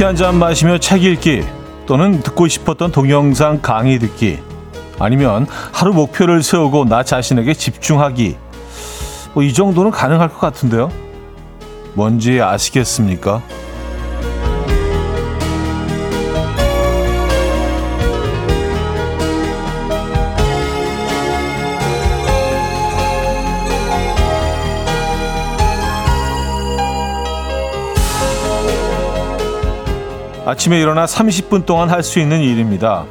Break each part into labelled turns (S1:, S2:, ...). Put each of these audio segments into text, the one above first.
S1: 커피 한 잔 마시며 책 읽기 또는 듣고 싶었던 동영상 강의 듣기 아니면 하루 목표를 세우고 나 자신에게 집중하기 뭐 이 정도는 가능할 것 같은데요. 뭔지 아시겠습니까? 아침에 일어나 30분 동안 할 수 있는 일입니다.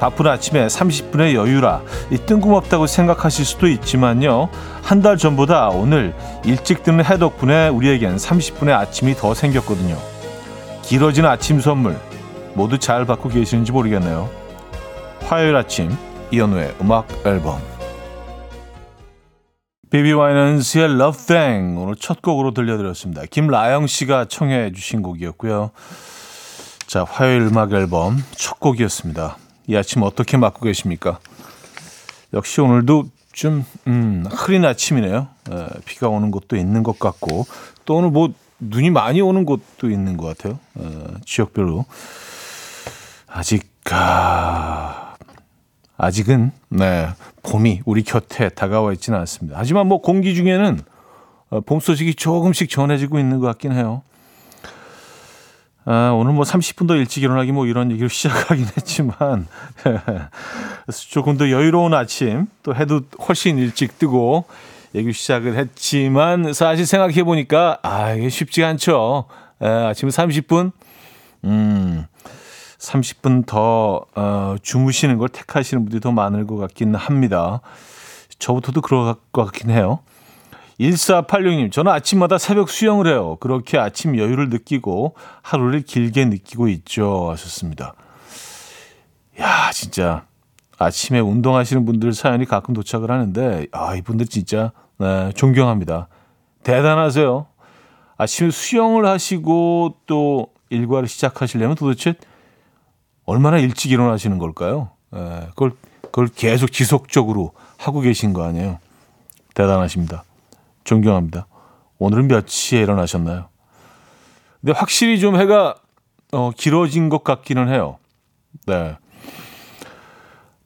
S1: 바쁜 아침에 30분의 여유라 이 뜬금없다고 생각하실 수도 있지만요. 한 달 전보다 오늘 일찍 뜨는 해 덕분에 우리에겐 30분의 아침이 더 생겼거든요. 길어진 아침 선물 모두 잘 받고 계시는지 모르겠네요. 화요일 아침 이연우의 음악 앨범 비비 와이넌스의 Love Thing 오늘 첫 곡으로 들려드렸습니다. 김라영 씨가 청해 주신 곡이었고요. 자, 화요일 음악 앨범 첫 곡이었습니다. 이 아침 어떻게 맞고 계십니까? 역시 오늘도 좀 음, 흐린 아침이네요. 에, 비가 오는 곳도 있는 것 같고 또 오늘 뭐 눈이 많이 오는 곳도 있는 것 같아요. 에, 지역별로 아직 아, 아직은 네 봄이 우리 곁에 다가와 있지는 않습니다. 하지만 뭐 공기 중에는 어, 봄 소식이 조금씩 전해지고 있는 것 같긴 해요. 아, 오늘 뭐 30분 더 일찍 일어나기 뭐 이런 얘기로 시작하긴 했지만 조금 더 여유로운 아침 또 해도 훨씬 일찍 뜨고 얘기 시작을 했지만 사실 생각해 보니까 아 이게 쉽지 않죠. 에, 아침 30분 음 30분 더 어, 주무시는 걸 택하시는 분들이 더 많을 것 같긴 합니다. 저부터도 그럴 것 같긴 해요. 1486님, 저는 아침마다 새벽 수영을 해요. 그렇게 아침 여유를 느끼고 하루를 길게 느끼고 있죠. 하셨습니다. 야, 진짜. 아침에 운동하시는 분들 사연이 가끔 도착을 하는데, 아, 이분들 진짜, 네, 존경합니다. 대단하세요. 아침에 수영을 하시고 또 일과를 시작하시려면 도대체 얼마나 일찍 일어나시는 걸까요? 네, 그걸, 그걸 계속 지속적으로 하고 계신 거 아니에요. 대단하십니다. 존경합니다. 오늘은 몇 시에 일어나셨나요? 근데 확실히 좀 해가 어, 길어진 것 같기는 해요. 네.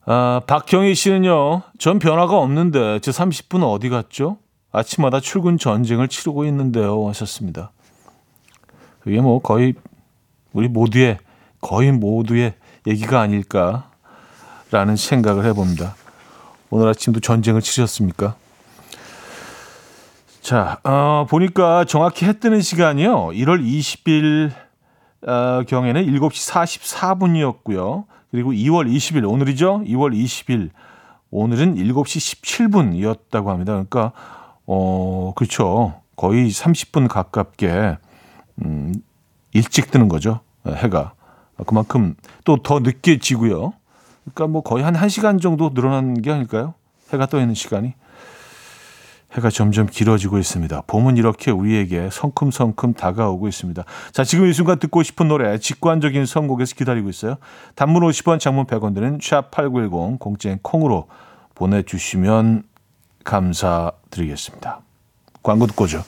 S1: 아, 박경희 씨는요, 전 변화가 없는데 제 30분 어디 갔죠? 아침마다 출근 전쟁을 치르고 있는데요. 하셨습니다. 그게 뭐 거의 우리 모두의, 거의 모두의 얘기가 아닐까라는 생각을 해봅니다. 오늘 아침도 전쟁을 치셨습니까? 자, 어, 보니까 정확히 해 뜨는 시간이요. 1월 20일 어, 경에는 7시 44분이었고요. 그리고 2월 20일 오늘이죠. 2월 20일 오늘은 7시 17분이었다고 합니다. 그러니까 어, 그렇죠. 거의 30분 가깝게 음, 일찍 뜨는 거죠. 해가. 그만큼 또 더 늦게 지고요. 그러니까 뭐 거의 한 1시간 정도 늘어난 게 아닐까요? 해가 떠 있는 시간이. 해가 점점 길어지고 있습니다. 봄은 이렇게 우리에게 성큼성큼 다가오고 있습니다. 자, 지금 이 순간 듣고 싶은 노래 직관적인 선곡에서 기다리고 있어요. 단문 50원, 장문 100원 드는 샵8910 공짜인 콩으로 보내 주시면 감사드리겠습니다. 광고 듣고 오죠.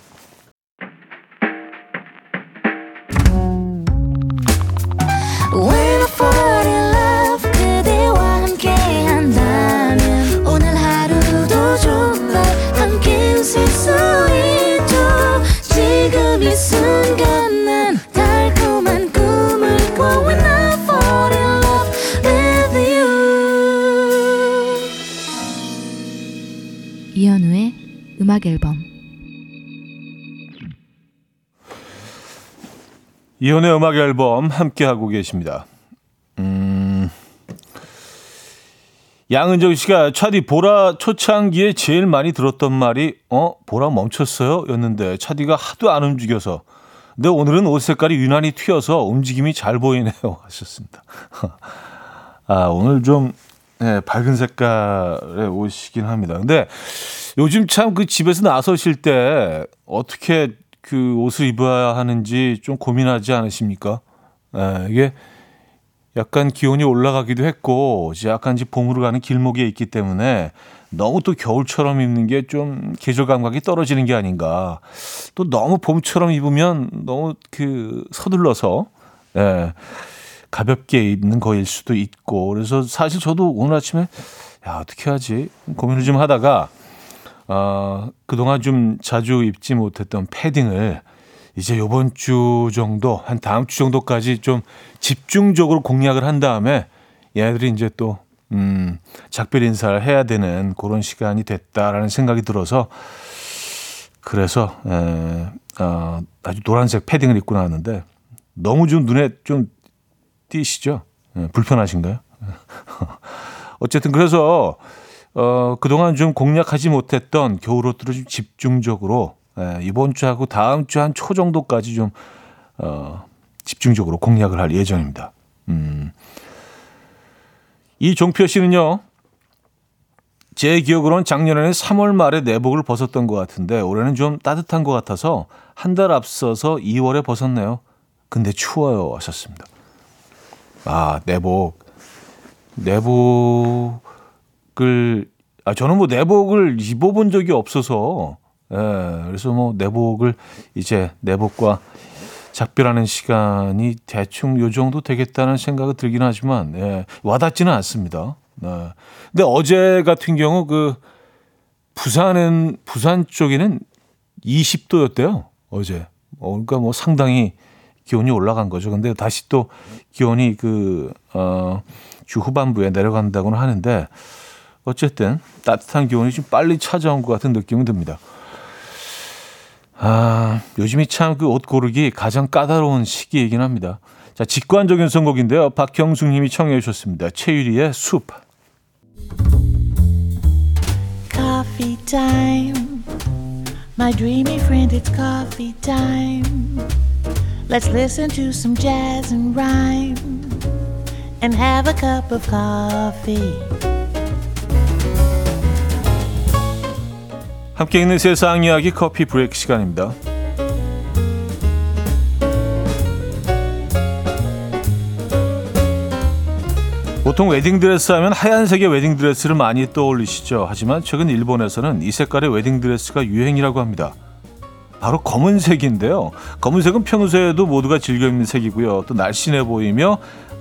S2: 음악 앨범
S1: 이혼의 음악 앨범 함께 하고 계십니다. 음. 양은정 씨가 차디 보라 초창기에 제일 많이 들었던 말이 어 보라 멈췄어요 였는데 차디가 하도 안 움직여서 근데 오늘은 옷 색깔이 유난히 튀어서 움직임이 잘 보이네요 하셨습니다. 아 오늘 좀 네, 밝은 색깔의 옷이긴 합니다. 근데 요즘 참 그 집에서 나서실 때 어떻게 그 옷을 입어야 하는지 좀 고민하지 않으십니까? 네, 이게 약간 기온이 올라가기도 했고, 약간 이제 봄으로 가는 길목에 있기 때문에 너무 또 겨울처럼 입는 게 좀 계절 감각이 떨어지는 게 아닌가. 또 너무 봄처럼 입으면 너무 그 서둘러서 예, 가볍게 입는 거일 수도 있고. 그래서 사실 저도 오늘 아침에 야 어떻게 하지? 고민을 좀 하다가 어, 그동안 좀 자주 입지 못했던 패딩을 이제 요번 주 정도 한 다음 주 정도까지 좀 집중적으로 공략을 한 다음에 얘네들이 이제 또 음, 작별 인사를 해야 되는 그런 시간이 됐다라는 생각이 들어서 그래서 에, 어, 아주 노란색 패딩을 입고 나왔는데 너무 좀 눈에 좀 띄시죠? 에, 불편하신가요? 어쨌든 그래서 어, 그동안 좀 공략하지 못했던 겨울 옷들을 좀 집중적으로 에, 이번 주하고 다음 주 한 초 정도까지 좀 어, 집중적으로 공략을 할 예정입니다. 음. 이 종표 씨는요, 제 기억으로는 작년에는 3월 말에 내복을 벗었던 것 같은데 올해는 좀 따뜻한 것 같아서 한 달 앞서서 2월에 벗었네요. 근데 추워요 하셨습니다. 아 내복 내복을 아 저는 뭐 내복을 입어본 적이 없어서 예 그래서 뭐 내복을 이제 내복과 작별하는 시간이 대충 요 정도 되겠다는 생각이 들긴 하지만 예, 와닿지는 않습니다. 네. 근데 어제 같은 경우 그 부산은 부산 쪽에는 20도였대요. 어제. 어, 그러니까 뭐 상당히 기온이 올라간 거죠. 근데 다시 또 기온이 그, 어, 주 후반부에 내려간다고는 하는데 어쨌든 따뜻한 기온이 좀 빨리 찾아온 것 같은 느낌이 듭니다. 아, 요즘이 참 그 옷 고르기 가장 까다로운 시기이긴 합니다. 자, 직관적인 선곡인데요. 박형숙 님이 청해 주셨습니다. 최유리의 숲. Coffee. My dreamy friend, it's coffee time. Let's listen to some jazz and rhyme and have a cup of coffee. 함께 있는 세상 이야기 커피 브레이크 시간입니다. 보통 웨딩드레스 하면 하얀색의 웨딩드레스를 많이 떠올리시죠. 하지만 최근 일본에서는 이 색깔의 웨딩드레스가 유행이라고 합니다. 바로 검은색인데요. 검은색은 평소에도 모두가 즐겨 입는 색이고요. 또 날씬해 보이며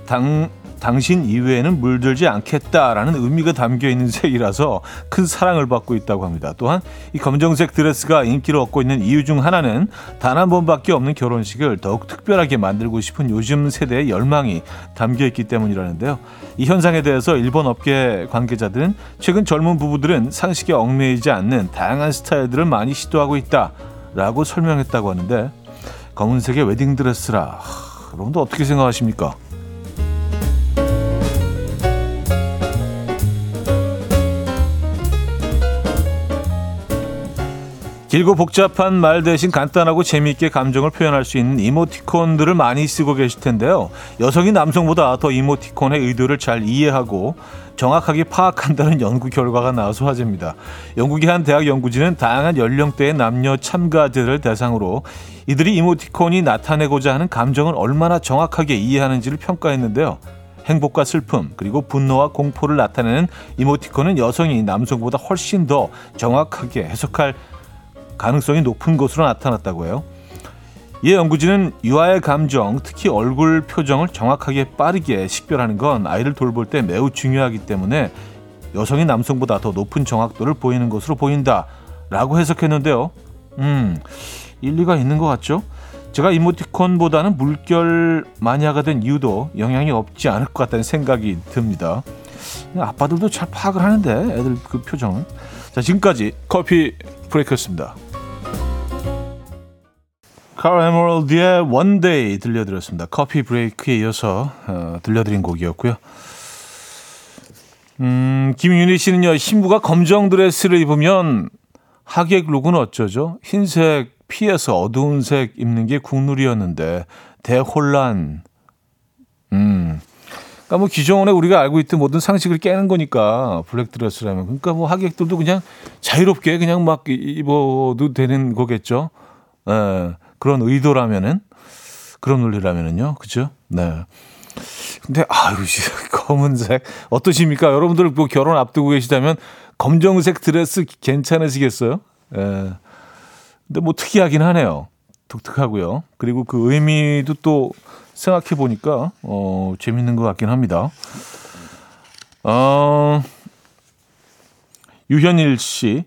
S1: 당, 당신 이외에는 물들지 않겠다라는 의미가 담겨 있는 색이라서 큰 사랑을 받고 있다고 합니다. 또한 이 검정색 드레스가 인기를 얻고 있는 이유 중 하나는 단 한 번밖에 없는 결혼식을 더욱 특별하게 만들고 싶은 요즘 세대의 열망이 담겨 있기 때문이라는데요. 이 현상에 대해서 일본 업계 관계자들은 최근 젊은 부부들은 상식에 얽매이지 않는 다양한 스타일들을 많이 시도하고 있다 라고 설명했다고 하는데 검은색의 웨딩 드레스라 여러분도 어떻게 생각하십니까? 길고 복잡한 말 대신 간단하고 재미있게 감정을 표현할 수 있는 이모티콘들을 많이 쓰고 계실 텐데요. 여성이 남성보다 더 이모티콘의 의도를 잘 이해하고 정확하게 파악한다는 연구 결과가 나와서 화제입니다. 영국의 한 대학 연구진은 다양한 연령대의 남녀 참가자를 대상으로 이들이 이모티콘이 나타내고자 하는 감정을 얼마나 정확하게 이해하는지를 평가했는데요. 행복과 슬픔 그리고 분노와 공포를 나타내는 이모티콘은 여성이 남성보다 훨씬 더 정확하게 해석할 가능성이 높은 것으로 나타났다고 해요. 이에 연구진은 유아의 감정, 특히 얼굴 표정을 정확하게 빠르게 식별하는 건 아이를 돌볼 때 매우 중요하기 때문에 여성이 남성보다 더 높은 정확도를 보이는 것으로 보인다라고 해석했는데요. 음, 일리가 있는 것 같죠? 제가 이모티콘보다는 물결 마니아가 된 이유도 영향이 없지 않을 것 같다는 생각이 듭니다. 아빠들도 잘 파악을 하는데 애들 그 표정은. 자, 지금까지 커피 브레이크였습니다. 에머럴드의 One Day 들려드렸습니다. 커피 브레이크에 이어서 어, 들려드린 곡이었고요. 음, 김윤희 씨는요, 신부가 검정 드레스를 입으면 하객 룩은 어쩌죠? 흰색 피해서 어두운 색 입는 게 국룰이었는데 대혼란. 음. 그러니까 뭐 기존에 우리가 알고 있던 모든 상식을 깨는 거니까 블랙 드레스라면 그러니까 뭐 하객들도 그냥 자유롭게 그냥 막 입어도 되는 거겠죠. 예. 그런 의도라면은 그런 논리라면은요. 그죠? 네. 근데 아유 검은색 어떠십니까? 여러분들 뭐 결혼 앞두고 계시다면 검정색 드레스 괜찮으시겠어요? 예. 근데 뭐 특이하긴 하네요. 독특하고요. 그리고 그 의미도 또 생각해 보니까 어, 재밌는 것 같긴 합니다. 어, 유현일 씨,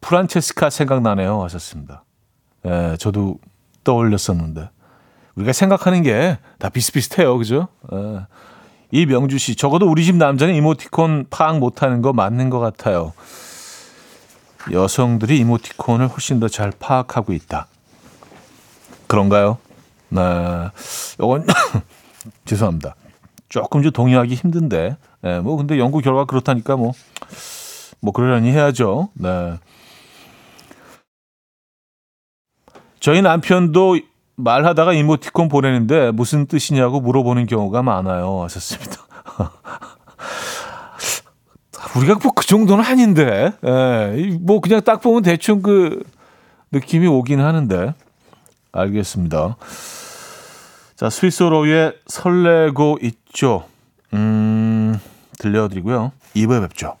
S1: 프란체스카 생각나네요. 하셨습니다. 예, 저도 떠올렸었는데. 우리가 생각하는 게 다 비슷비슷해요. 그죠? 예. 이명주 씨, 적어도 우리 집 남자는 이모티콘 파악 못하는 거 맞는 것 같아요. 여성들이 이모티콘을 훨씬 더 잘 파악하고 있다. 그런가요? 네. 이건 죄송합니다. 조금 좀 동의하기 힘든데, 네, 뭐 근데 연구 결과 그렇다니까 뭐, 뭐 그러려니 해야죠. 네. 저희 남편도 말하다가 이모티콘 보내는데 무슨 뜻이냐고 물어보는 경우가 많아요. 하셨습니다. 우리가 뭐 그 정도는 아닌데, 예, 뭐 그냥 딱 보면 대충 그 느낌이 오긴 하는데, 알겠습니다. 자, 스위스로의 설레고 있죠. 음, 들려드리고요. 2부에 뵙죠.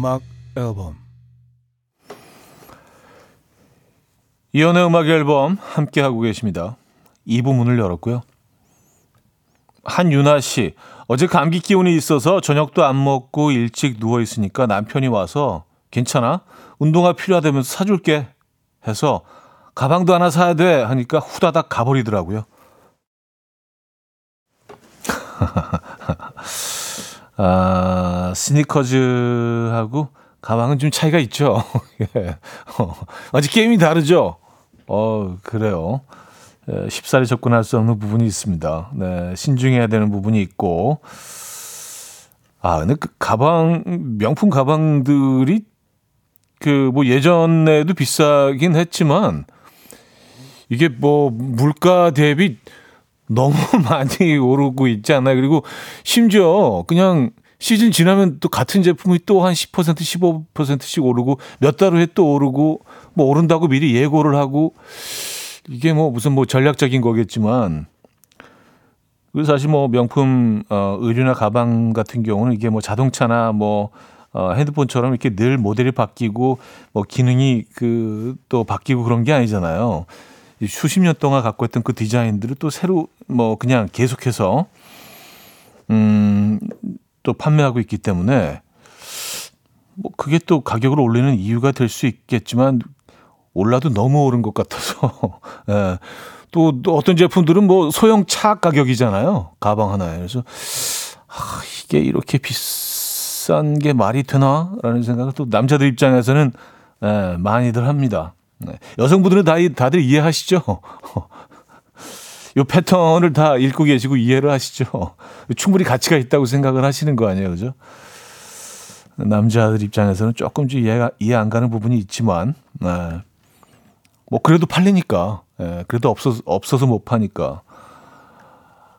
S2: 음악 앨범
S1: 이현우의 음악 앨범 함께 하고 계십니다. 2부 문을 열었고요. 한윤아 씨, 어제 감기 기운이 있어서 저녁도 안 먹고 일찍 누워 있으니까 남편이 와서 괜찮아? 운동화 필요하다면 사줄게 해서 가방도 하나 사야 돼 하니까 후다닥 가버리더라고요. 아, 스니커즈하고 가방은 좀 차이가 있죠. 예. 어, 아직 게임이 다르죠. 어, 그래요. 예, 쉽사리 접근할 수 없는 부분이 있습니다. 네, 신중해야 되는 부분이 있고. 아, 근데 그 가방, 명품 가방들이 그 뭐 예전에도 비싸긴 했지만 이게 뭐 물가 대비 너무 많이 오르고 있지 않나요? 그리고 심지어 그냥 시즌 지나면 또 같은 제품이 또 한 10% 15%씩 오르고 몇 달 후에 또 오르고 뭐 오른다고 미리 예고를 하고 이게 뭐 무슨 뭐 전략적인 거겠지만 그래서 사실 뭐 명품 어 의류나 가방 같은 경우는 이게 뭐 자동차나 뭐 어, 핸드폰처럼 이렇게 늘 모델이 바뀌고 뭐 기능이 그 또 바뀌고 그런 게 아니잖아요. 수십 년 동안 갖고 있던 그 디자인들을 또 새로 뭐 그냥 계속해서 음, 또 판매하고 있기 때문에 뭐 그게 또 가격을 올리는 이유가 될 수 있겠지만 올라도 너무 오른 것 같아서 예. 또, 또 어떤 제품들은 뭐 소형 차 가격이잖아요 가방 하나에 그래서 아, 이게 이렇게 비싼 게 말이 되나라는 생각을 또 남자들 입장에서는 예, 많이들 합니다. 네. 여성분들은 다, 다들 이해하시죠? 요 패턴을 다 읽고 계시고 이해를 하시죠? 충분히 가치가 있다고 생각을 하시는 거 아니에요, 그죠? 남자들 입장에서는 조금씩 이해가, 이해 안 가는 부분이 있지만, 네. 뭐, 그래도 팔리니까. 네. 그래도 없어서, 없어서 못 파니까.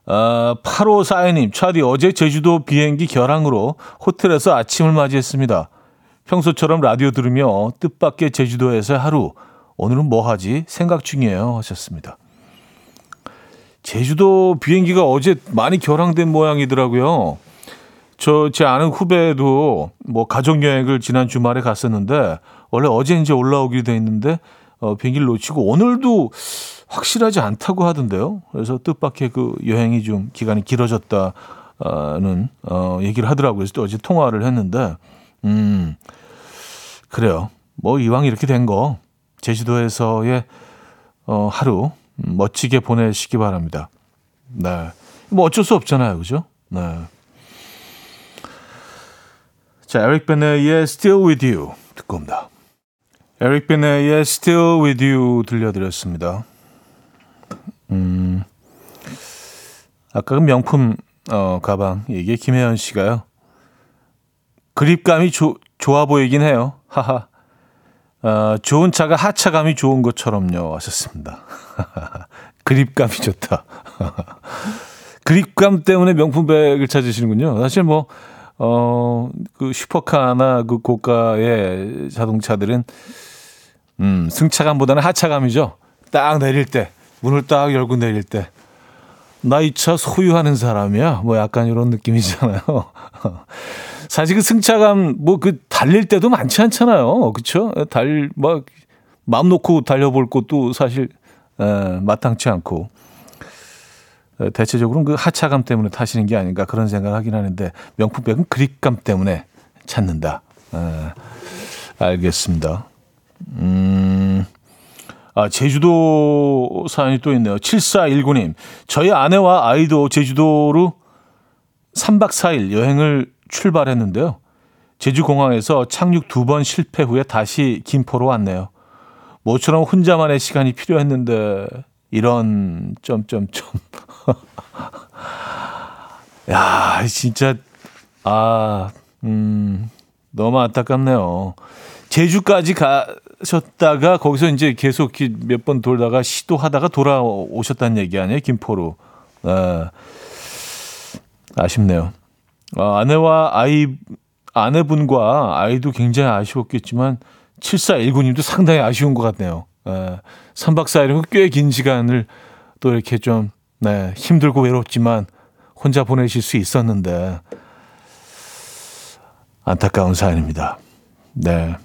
S1: 아, 8호 사연님, 차디 어제 제주도 비행기 결항으로 호텔에서 아침을 맞이했습니다. 평소처럼 라디오 들으며 뜻밖의 제주도에서 하루, 오늘은 뭐 하지? 생각 중이에요. 하셨습니다. 제주도 비행기가 어제 많이 결항된 모양이더라고요. 저 제 아는 후배도 뭐 가족 여행을 지난 주말에 갔었는데 원래 어제 이제 올라오기로 돼 있는데 어, 비행기를 놓치고 오늘도 확실하지 않다고 하던데요. 그래서 뜻밖의 그 여행이 좀 기간이 길어졌다는 어, 얘기를 하더라고요. 그래서 또 어제 통화를 했는데 음 그래요. 뭐 이왕 이렇게 된 거 제주도에서의 어, 하루 멋지게 보내시기 바랍니다. 네. 뭐 어쩔 수 없잖아요. 그죠? 네. 자, 에릭 베네의 Still With You 듣고 옵니다. 에릭 베네의 Still With You 들려드렸습니다. 음, 아까 그 명품 어, 가방 이게 김혜연 씨가요. 그립감이 조, 좋아 보이긴 해요. 하하. 어, 좋은 차가 하차감이 좋은 것처럼요. 하셨습니다. 그립감이 좋다. 그립감 때문에 명품백을 찾으시는군요. 사실 뭐, 어, 그 슈퍼카나 그 고가의 자동차들은, 음, 승차감보다는 하차감이죠. 딱 내릴 때, 문을 딱 열고 내릴 때. 나 이 차 소유하는 사람이야. 뭐 약간 이런 느낌이잖아요. 사실 그 승차감, 뭐 그 달릴 때도 많지 않잖아요. 그쵸? 달, 막, 마음 놓고 달려볼 것도 사실, 에, 마땅치 않고. 대체적으로는 그 하차감 때문에 타시는 게 아닌가 그런 생각을 하긴 하는데 명품백은 그립감 때문에 찾는다. 에, 알겠습니다. 음, 아, 제주도 사연이 또 있네요. 7419님. 저희 아내와 아이도 제주도로 3박 4일 여행을 출발했는데요. 제주공항에서 착륙 두 번 실패 후에 다시 김포로 왔네요. 모처럼 혼자만의 시간이 필요했는데 이런 점점점 야 진짜 아 음 너무 안타깝네요. 제주까지 가셨다가 거기서 이제 계속 몇 번 돌다가 시도하다가 돌아오셨다는 얘기 아니에요 김포로 아, 아쉽네요. 아, 아내와 아이 아내분과 아이도 굉장히 아쉬웠겠지만 7419님도 상당히 아쉬운 것 같네요. 에, 3박 4일이면 꽤 긴 시간을 또 이렇게 좀 네, 힘들고 외롭지만 혼자 보내실 수 있었는데 안타까운 사연입니다. 네.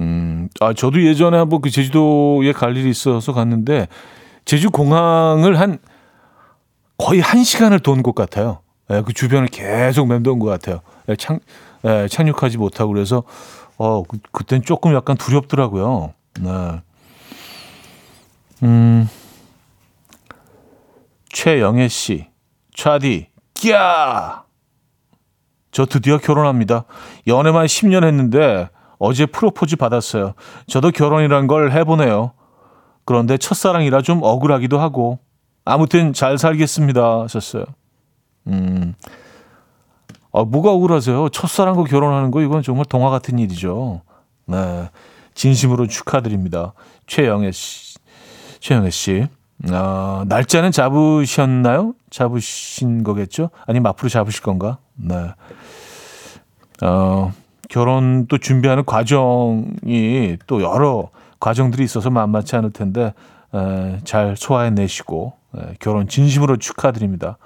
S1: 음, 아, 저도 예전에 한번 그 제주도에 갈 일이 있어서 갔는데 제주 공항을 한 거의 한 시간을 돈 것 같아요. 예, 그 주변을 계속 맴돈 것 같아요. 예, 착, 예, 착륙하지 못하고 그래서 어, 그, 그땐 조금 약간 두렵더라고요. 네. 음, 최영애 씨, 차디, 끼야! 저 드디어 결혼합니다. 연애만 10년 했는데 어제 프로포즈 받았어요. 저도 결혼이란 걸 해보네요. 그런데 첫사랑이라 좀 억울하기도 하고. 아무튼 잘 살겠습니다. 하셨어요. 음. 아, 뭐가 억울하세요? 첫사랑과 결혼하는 거 이건 정말 동화 같은 일이죠. 네. 진심으로 축하드립니다. 최영애 씨. 최영애 씨. 아, 날짜는 잡으셨나요? 잡으신 거겠죠? 아니면 앞으로 잡으실 건가? 네. 어, 결혼 또 준비하는 과정이 또 여러 과정들이 있어서 만만치 않을 텐데 에, 잘 소화해내시고 에, 결혼 진심으로 축하드립니다.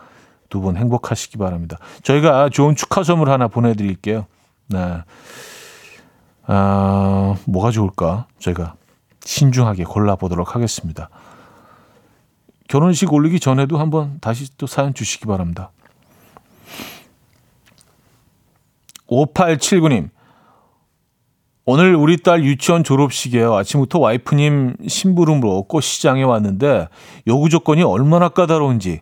S1: 두 분 행복하시기 바랍니다. 저희가 좋은 축하 선물 하나 보내드릴게요. 네. 아, 뭐가 좋을까? 저희가 신중하게 골라보도록 하겠습니다. 결혼식 올리기 전에도 한번 다시 또 사연 주시기 바랍니다. 5879님. 오늘 우리 딸 유치원 졸업식이에요. 아침부터 와이프님 심부름으로 꽃시장에 왔는데 요구 조건이 얼마나 까다로운지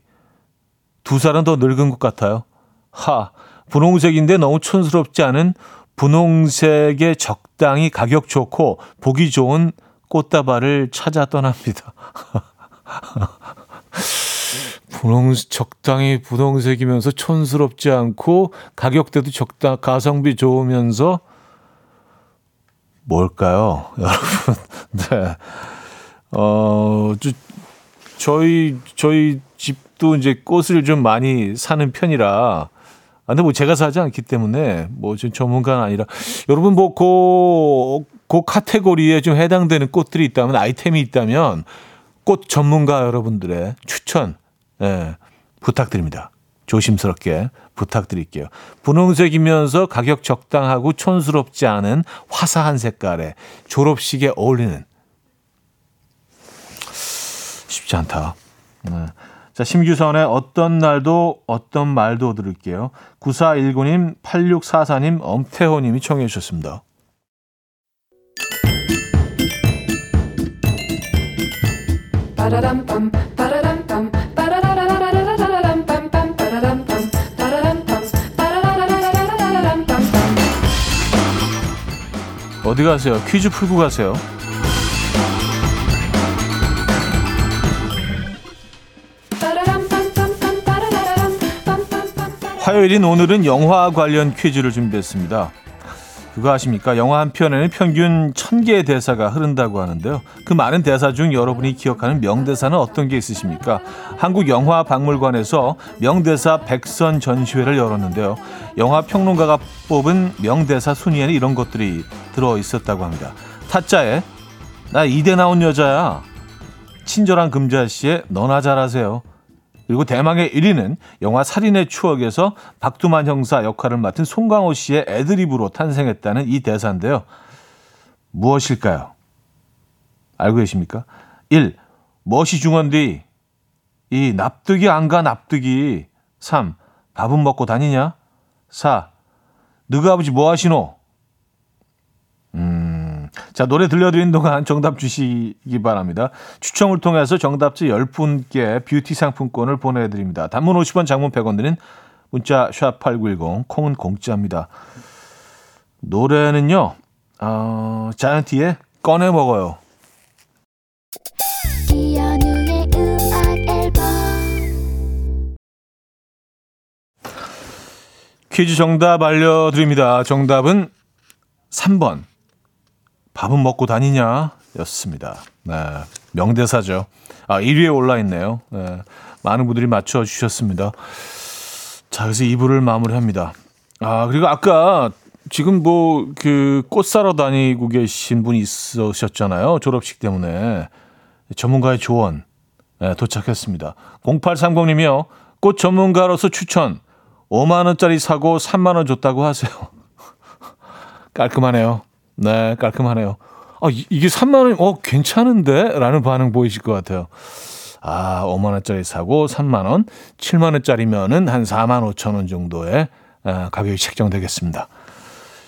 S1: 두 살은 더 늙은 것 같아요. 하, 분홍색인데 너무 촌스럽지 않은 분홍색에 적당히 가격 좋고 보기 좋은 꽃다발을 찾아 떠납니다. 분홍 적당히 분홍색이면서 촌스럽지 않고 가격대도 적당 가성비 좋으면서 뭘까요, 여러분? 네. 어, 저, 저희 저희 집도 이제 꽃을 좀 많이 사는 편이라 아, 근데 뭐 제가 사지 않기 때문에 뭐 좀 전문가는 아니라 여러분 뭐그 그 카테고리에 좀 해당되는 꽃들이 있다면 아이템이 있다면 꽃 전문가 여러분들의 추천 예, 부탁드립니다. 조심스럽게 부탁드릴게요. 분홍색이면서 가격 적당하고 촌스럽지 않은 화사한 색깔의 졸업식에 어울리는 쉽지 않다. 네. 자, 심규선의 어떤 날도 어떤 말도 들을게요. 9419님, 8644님, 엄태호님이 청해 주셨습니다. 어디 가세요? 퀴즈 풀고 가세요. 화요일인 오늘은 영화 관련 퀴즈를 준비했습니다. 그거 아십니까? 영화 한 편에는 평균 1000개의 대사가 흐른다고 하는데요. 그 많은 대사 중 여러분이 기억하는 명대사는 어떤 게 있으십니까? 한국 영화 박물관에서 명대사 백선 전시회를 열었는데요. 영화 평론가가 뽑은 명대사 순위에는 이런 것들이 들어 있었다고 합니다. 타짜에 나 이대 나온 여자야. 친절한 금자씨의 너나 잘하세요. 그리고 대망의 1위는 영화 살인의 추억에서 박두만 형사 역할을 맡은 송강호 씨의 애드립으로 탄생했다는 이 대사인데요. 무엇일까요? 알고 계십니까? 1. 멋이 중헌디 2. 납득이 안 가 납득이 3. 밥은 먹고 다니냐? 4. 너가 아버지 뭐 하시노? 음, 자, 노래 들려드린 동안 정답 주시기 바랍니다. 추첨을 통해서 정답자 10분께 뷰티 상품권을 보내드립니다. 단문 50원, 장문 100원 드린 문자 샵8910, 콩은 공짜입니다. 노래는요, 어, 자이언티의 꺼내 먹어요. 퀴즈 정답 알려드립니다. 정답은 3번. 밥은 먹고 다니냐? 였습니다. 네, 명대사죠. 아, 1위에 올라있네요. 네, 많은 분들이 맞춰주셨습니다. 자, 그래서 2부를 마무리합니다. 아, 그리고 아까 지금 뭐 그 꽃 사러 다니고 계신 분이 있으셨잖아요. 졸업식 때문에. 전문가의 조언 네, 도착했습니다. 0830님이요. 꽃 전문가로서 추천. 5만 원짜리 사고 3만 원 줬다고 하세요. 깔끔하네요. 네, 깔끔하네요. 아, 이, 이게 3만 원, 어, 괜찮은데? 라는 반응 보이실 것 같아요. 아, 5만 원짜리 사고 3만 원, 7만 원짜리면은 한 4만 5천 원 정도의 아, 가격이 책정되겠습니다.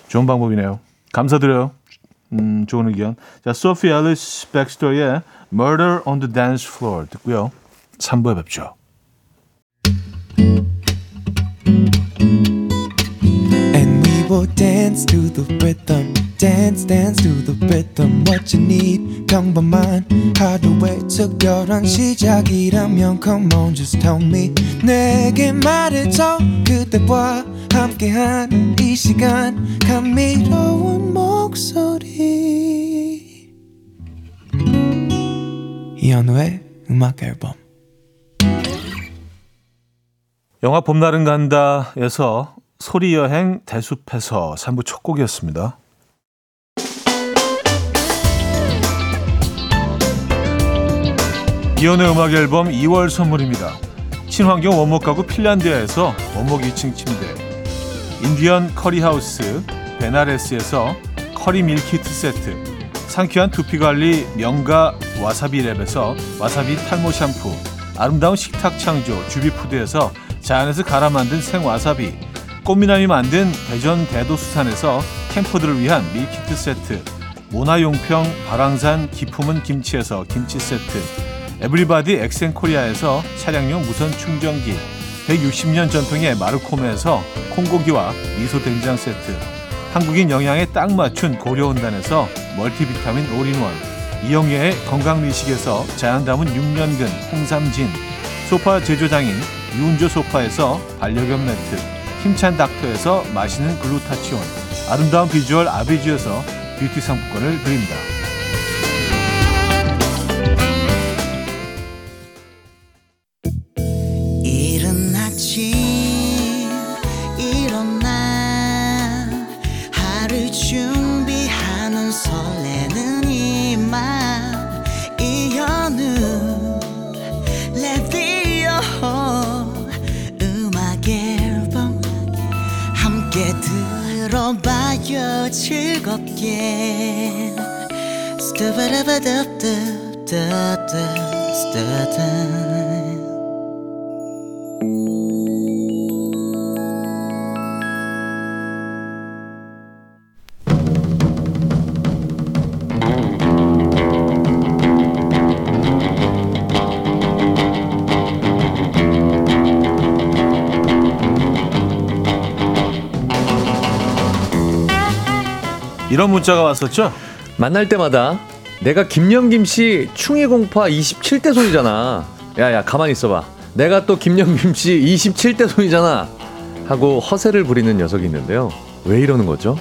S1: 좋은 방법이네요. 감사드려요. 음, 좋은 의견. 자, 소피 앨리스 백스토리의 Murder on the Dance Floor 듣고요. 3부에 뵙죠.
S3: Will dance to the rhythm. Dance, dance to the rhythm. What you need, 평범한 하루의 특별한 시작이라면 Come on, just tell me. 내게 말해줘. 그대와 함께한 이 시간. 감미로운 목소리. 이현우의 음악 앨범.
S1: 영화 봄날은 간다에서 소리 여행 대숲에서 3부 첫 곡이었습니다. 이현우의 음악 앨범 2월 선물입니다. 친환경 원목 가구 핀란디아에서 원목 2층 침대 인디언 커리하우스 베나레스에서 커리 밀키트 세트 상쾌한 두피관리 명가 와사비랩에서 와사비 탈모 샴푸 아름다운 식탁 창조 주비푸드에서 자연에서 갈아 만든 생와사비 꽃미남이 만든 대전 대도수산에서 캠퍼들을 위한 밀키트 세트 모나용평 바랑산 기품은 김치에서 김치 세트 에브리바디 엑센코리아에서 차량용 무선 충전기 160년 전통의 마르코메에서 콩고기와 미소 된장 세트 한국인 영양에 딱 맞춘 고려온단에서 멀티비타민 올인원 이영애의 건강미식에서 자연 담은 6년근 홍삼진 소파 제조장인 유운조 소파에서 반려견 매트 힘찬 닥터에서 마시는 글루타치온 아름다운 비주얼 아비주에서 뷰티 상품권을 드립니다. 이런 문자가 왔었죠?
S4: 만날 때마다 내가 김영김 씨 충이 공파 27대 손이잖아. 야야 가만히 있어봐. 내가 또 김영김 씨 27대 손이잖아. 하고 허세를 부리는 녀석이 있는데요. 왜 이러는 거죠?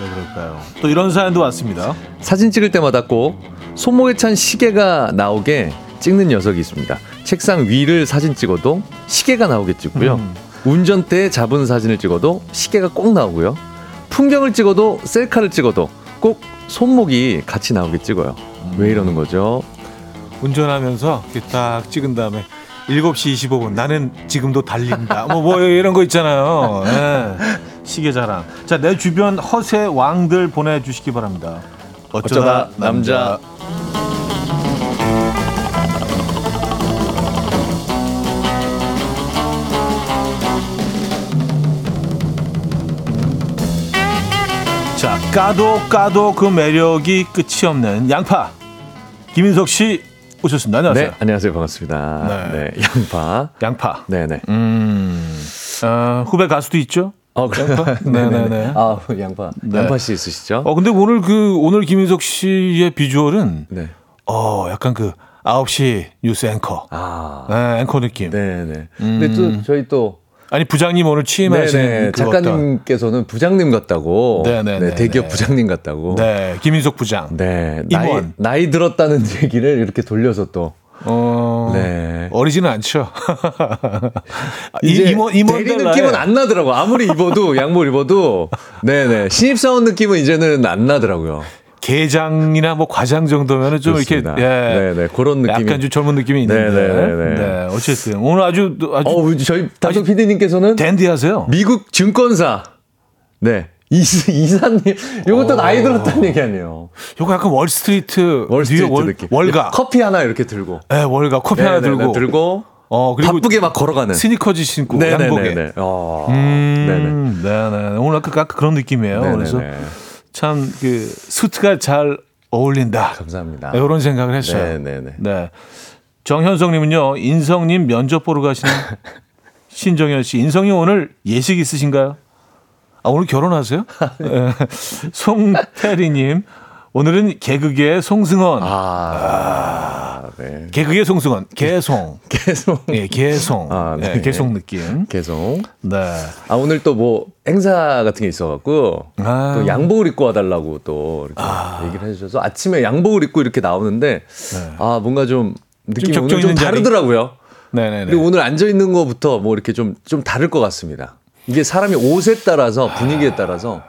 S1: 왜 그럴까요? 또 이런 사연도 왔습니다.
S4: 사진 찍을 때마다 꼭 손목에 찬 시계가 나오게 찍는 녀석이 있습니다. 책상 위를 사진 찍어도 시계가 나오게 찍고요.
S1: 음.
S4: 운전대에 잡은 사진을 찍어도 시계가 꼭 나오고요. 풍경을 찍어도 셀카를 찍어도 꼭 손목이 같이 나오게 찍어요. 왜 이러는 거죠?
S1: 운전하면서 이렇게 딱 찍은 다음에 7시 25분 나는 지금도 달린다. 뭐, 뭐 이런 거 있잖아요. 예. 시계 자랑. 자, 내 주변 허세 왕들 보내 주시기 바랍니다.
S4: 어쩌다 남자.
S1: 자, 까도 까도 그 매력이 끝이 없는 양파. 김인석 씨 오셨습니다. 안녕하세요.
S4: 네, 안녕하세요. 반갑습니다.
S1: 네.
S4: 네, 양파.
S1: 양파.
S4: 네 네.
S1: 음, 어, 후배 가수도 있죠?
S4: 어, 그래.
S1: 양파? 네네네.
S4: 아, 양파.
S1: 네.
S4: 양파 씨 있으시죠?
S1: 어, 근데 오늘 그, 오늘 김인석 씨의 비주얼은,
S4: 네.
S1: 어, 약간 그, 9시 뉴스 앵커.
S4: 아.
S1: 네, 앵커 느낌.
S4: 네네. 근데 또 저희 또
S1: 아니, 부장님 오늘 취임하시는
S4: 네네.
S1: 그 어떤-
S4: 작가님께서는 부장님 같다고.
S1: 네네네.
S4: 네, 대기업 부장님 같다고.
S1: 네, 김인석 부장.
S4: 네. 나이,
S1: 임원.
S4: 나이 들었다는 얘기를 이렇게 돌려서 또.
S1: 어,
S4: 네.
S1: 어리지는 않죠. 이-
S4: 이제
S1: 임원, 임원
S4: 대리 느낌은 안 나더라고. 아무리 입어도 양복 입어도 네네 신입사원 느낌은 이제는 안 나더라고요.
S1: 계장이나 뭐 과장 정도면은 좀
S4: 그렇습니다.
S1: 이렇게, 예.
S4: 네네 그런 느낌이.
S1: 약간 좀 젊은 느낌이 있는데.
S4: 네네네네.
S1: 네, 어쨌든 오늘 아주 아주
S4: 어 저희 담당 PD님께서는
S1: 댄디하세요.
S4: 미국 증권사 네 이스, 이사님 이것도 나이 들었다는 얘기 아니에요.
S1: 요거 약간 월스트리트,
S4: 월스트리트
S1: 월,
S4: 느낌.
S1: 월가.
S4: 커피 하나 이렇게 들고.
S1: 네, 월가 커피 하나
S4: 네네네,
S1: 들고.
S4: 들고
S1: 어 그리고
S4: 바쁘게 막 걸어가는.
S1: 스니커즈 신고 양복에.
S4: 네네네. 어,
S1: 음, 네네. 오늘 약간 그런 느낌이에요.
S4: 네네.
S1: 그래서
S4: 네네네.
S1: 참 그 수트가 잘 어울린다.
S4: 감사합니다.
S1: 이런 생각을 했어요.
S4: 네네네.
S1: 네. 정현성님은요, 인성님 면접 보러 가시는 신정현 씨. 인성님 오늘 예식 있으신가요? 아, 오늘 결혼하세요? 네. 송태리님, 오늘은 개그계 송승헌.
S4: 아, 네.
S1: 개그계 송승헌. 개송.
S4: 계속
S1: 예, 개송.
S4: 아, 네.
S1: 네, 개송 느낌.
S4: 계속.
S1: 네.
S4: 아 오늘 또 뭐 행사 같은 게 있어갖고
S1: 아.
S4: 또 양복을 입고 와달라고 또 이렇게 얘기를 해주셔서 아침에 양복을 입고 이렇게 나오는데 아 뭔가 좀 느낌이
S1: 좀
S4: 오늘 좀? 다르더라고요.
S1: 네네네.
S4: 그리고 오늘 앉아 있는 것부터 뭐 이렇게 좀 좀 다를 것 같습니다. 이게 사람이 옷에 따라서 분위기에 따라서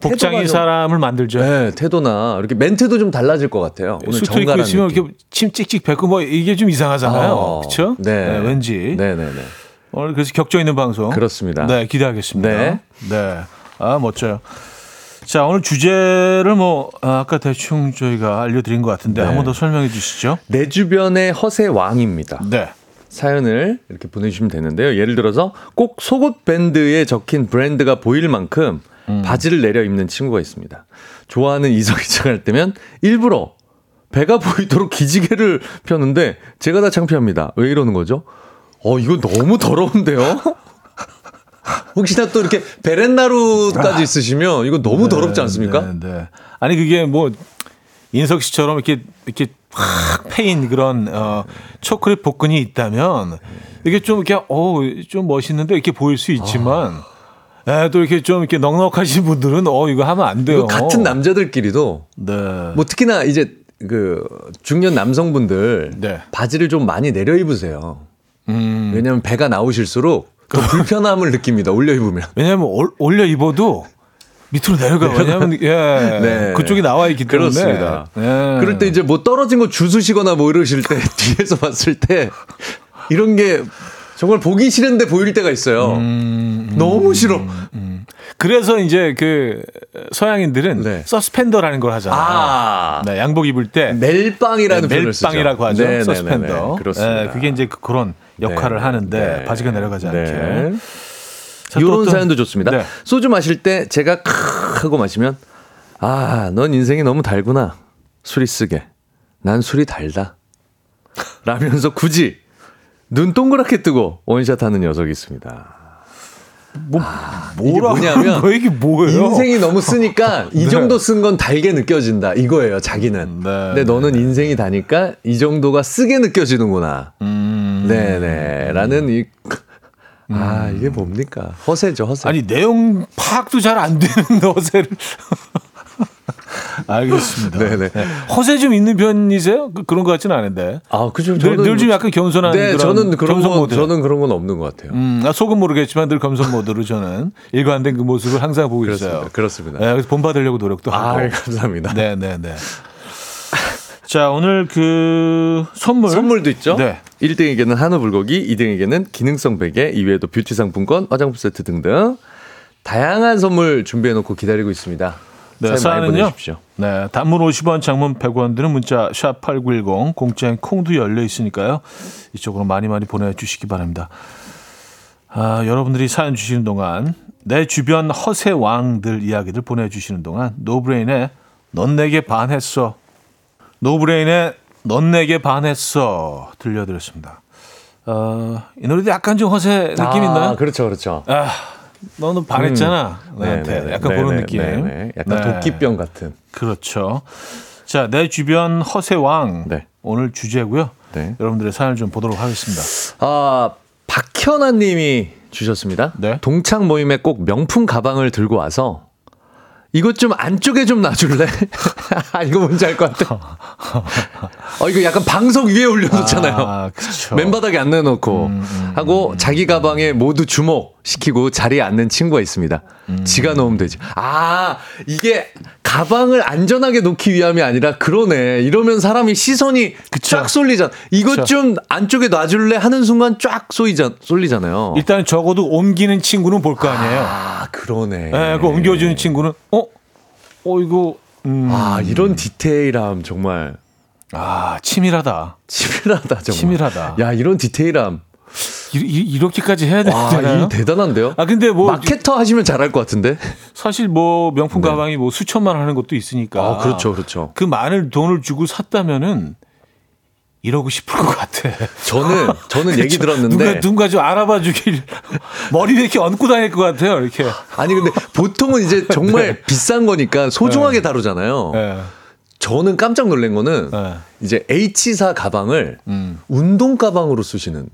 S4: 좀-
S1: 사람을 만들죠.
S4: 네, 태도나 이렇게 멘트도 좀 달라질 것 같아요. 오늘
S1: 수트 입고 있으면. 이렇게 침 찍찍 뱉고 뭐 이게 좀 이상하잖아요.
S4: 아,
S1: 그렇죠?
S4: 네.
S1: 왠지.
S4: 네 네 네.
S1: 오늘 그래서 격조 있는 방송.
S4: 그렇습니다.
S1: 네, 기대하겠습니다.
S4: 네.
S1: 네. 아, 멋져요. 자, 오늘 주제를 뭐 아, 아까 대충 저희가 알려드린 것 같은데
S4: 네.
S1: 한번 더 설명해 주시죠.
S4: 내 주변의 허세 왕입니다.
S1: 네.
S4: 사연을 이렇게 보내주시면 되는데요. 예를 들어서 꼭 속옷 밴드에 적힌 브랜드가 보일 만큼 바지를 내려 입는 친구가 있습니다. 좋아하는 이성이 짝할 때면 일부러 배가 보이도록 기지개를 펴는데 제가 다 창피합니다. 왜 이러는 거죠? 어, 이거 너무 더러운데요? 혹시나 또 이렇게 베렌나루까지 있으시면 이거 너무 더럽지 않습니까?
S1: 네, 네. 아니 그게 뭐 인석 씨처럼 이렇게 이렇게 확 패인 그런 어 초콜릿 복근이 있다면 이게 좀 이렇게 어좀 멋있는데 이렇게 보일 수 있지만 에, 또 이렇게 좀 이렇게 넉넉하신 분들은 어 이거 하면 안 돼요.
S4: 같은 남자들끼리도
S1: 네.
S4: 뭐 특히나 이제 그 중년 남성분들
S1: 네.
S4: 바지를 좀 많이 내려 입으세요.
S1: 음.
S4: 왜냐하면 배가 나오실수록 더 불편함을 느낍니다. 올려 입으면.
S1: 왜냐하면 올- 올려 입어도 밑으로 내려가. 왜냐하면 예
S4: 네.
S1: 그쪽이 나와 있기 때문에
S4: 그렇습니다.
S1: 예.
S4: 그럴 때 이제 뭐 떨어진 거 주스시거나 뭐 이러실 때 뒤에서 봤을 때 이런 게 정말 보기 싫은데 보일 때가 있어요.
S1: 음,
S4: 너무 싫어.
S1: 그래서 이제 그 서양인들은
S4: 네.
S1: 서스펜더라는 걸 하잖아요.
S4: 아.
S1: 네, 양복 입을 때
S4: 멜빵이라는
S1: 네,
S4: 표현을 쓰죠.
S1: 멜빵이라고 하죠.
S4: 네네네네.
S1: 서스펜더.
S4: 그렇습니다.
S1: 네, 그게 이제 그- 그런 역할을
S4: 네.
S1: 하는데
S4: 네.
S1: 바지가 내려가지 않게.
S4: 네.
S1: 자, 또
S4: 이런
S1: 어떤-
S4: 사연도 좋습니다.
S1: 네.
S4: 소주 마실 때 제가 크 하고 마시면 아, 넌 인생이 너무 달구나. 술이 쓰게. 난 술이 달다. 라면서 굳이 눈 동그랗게 뜨고 원샷 하는 녀석이 있습니다.
S1: 뭐
S4: 이게
S1: 뭐라고
S4: 뭐냐면
S1: 뭐 이게 뭐예요?
S4: 인생이 너무 쓰니까 이
S1: 네.
S4: 정도 쓴 건 달게 느껴진다. 이거예요, 자기는.
S1: 네,
S4: 근데 너는 인생이 다니까 이 정도가 쓰게 느껴지는구나.
S1: 음,
S4: 네네. 라는 이 아, 이게 뭡니까? 허세죠, 허세.
S1: 아니 내용 파악도 잘 안 되는 허세를. 알겠습니다.
S4: 네네.
S1: 네. 허세 좀 있는 편이세요? 그, 그런 것 같지는 않은데.
S4: 아, 그죠.
S1: 늘, 늘좀 약간 겸손한
S4: 네,
S1: 그런
S4: 저는 그런
S1: 겸손
S4: 건
S1: 모드.
S4: 저는 그런 건 없는 것 같아요.
S1: 음, 아, 속은 모르겠지만 늘 겸손 모드로 저는 일관된 그 모습을 항상 보고
S4: 그렇습니다.
S1: 있어요.
S4: 그렇습니다.
S1: 네, 그래서 본받으려고 노력도
S4: 아,
S1: 하고.
S4: 감사합니다.
S1: 네, 네, 네. 자, 오늘 그 선물.
S4: 선물도 있죠.
S1: 네.
S4: 1등에게는 한우 불고기, 2등에게는 기능성 베개, 이외에도 뷰티 상품권, 화장품 세트 등등 다양한 선물 준비해 놓고 기다리고 있습니다.
S1: 네,
S4: 사연
S1: 사연은요. 네, 단문 50원, 장문 100원 드는 문자 샵 8910 공짜인 콩도 열려 있으니까요. 이쪽으로 많이 많이 보내 주시기 바랍니다. 아, 여러분들이 사연 주시는 동안 내 주변 허세 왕들 이야기들 보내 주시는 동안 노브레인의 넌 내게 반했어. 노브레인의 넌 내게 반했어 들려드렸습니다. 어, 이 노래도 약간 좀 허세 느낌
S4: 아,
S1: 있나요?
S4: 그렇죠, 그렇죠.
S1: 아, 너는 반했잖아. 나한테
S4: 네, 네,
S1: 약간
S4: 네,
S1: 그런
S4: 네,
S1: 느낌.
S4: 네, 네. 약간
S1: 네.
S4: 도끼병 같은.
S1: 그렇죠. 자, 내 주변 허세왕
S4: 네.
S1: 오늘 주제고요.
S4: 네.
S1: 여러분들의 사연을 좀 보도록 하겠습니다.
S4: 아, 박현아 님이 주셨습니다.
S1: 네.
S4: 동창 모임에 꼭 명품 가방을 들고 와서 이것 좀 안쪽에 좀 놔줄래? 이거 뭔지 알 것 같아. 어, 이거 약간 방석 위에 올려놓잖아요.
S1: 아.
S4: 맨바닥에 안 내놓고
S1: 음,
S4: 하고 자기 가방에 모두 주목시키고 자리에 앉는 친구가 있습니다.
S1: 음.
S4: 지가 놓으면 되지. 아 이게 가방을 안전하게 놓기 위함이 아니라 그러네. 이러면 사람이 시선이
S1: 그쵸.
S4: 쫙 쏠리잖아. 이것
S1: 그쵸.
S4: 좀 안쪽에 놔줄래 하는 순간 쫙 쏠리자, 쏠리잖아요.
S1: 일단 적어도 옮기는 친구는 볼 거 아니에요.
S4: 아 그러네.
S1: 예, 그 옮겨주는 친구는 어, 어 이거 음,
S4: 아 이런 디테일함 정말
S1: 아 치밀하다.
S4: 치밀하다 정말.
S1: 치밀하다.
S4: 야 이런 디테일함.
S1: 이, 렇게까지 해야
S4: 와,
S1: 되나요?
S4: 이 대단한데요?
S1: 아 근데 뭐
S4: 마케터 하시면 잘할 것 같은데.
S1: 사실 뭐 명품 가방이 뭐 수천만 원 하는 것도 있으니까.
S4: 아, 그렇죠, 그렇죠.
S1: 그 많은 돈을 주고 샀다면은 이러고 싶을 것 같아.
S4: 저는 저는 얘기 들었는데
S1: 누가 누군가 좀 알아봐 주길 머리를 이렇게 얹고 다닐 것 같아요. 이렇게.
S4: 아니 근데 보통은 이제 정말 비싼 거니까 소중하게 다루잖아요.
S1: 네.
S4: 저는 깜짝 놀란 거는
S1: 네.
S4: 이제 H사 가방을
S1: 음.
S4: 운동 가방으로 쓰시는.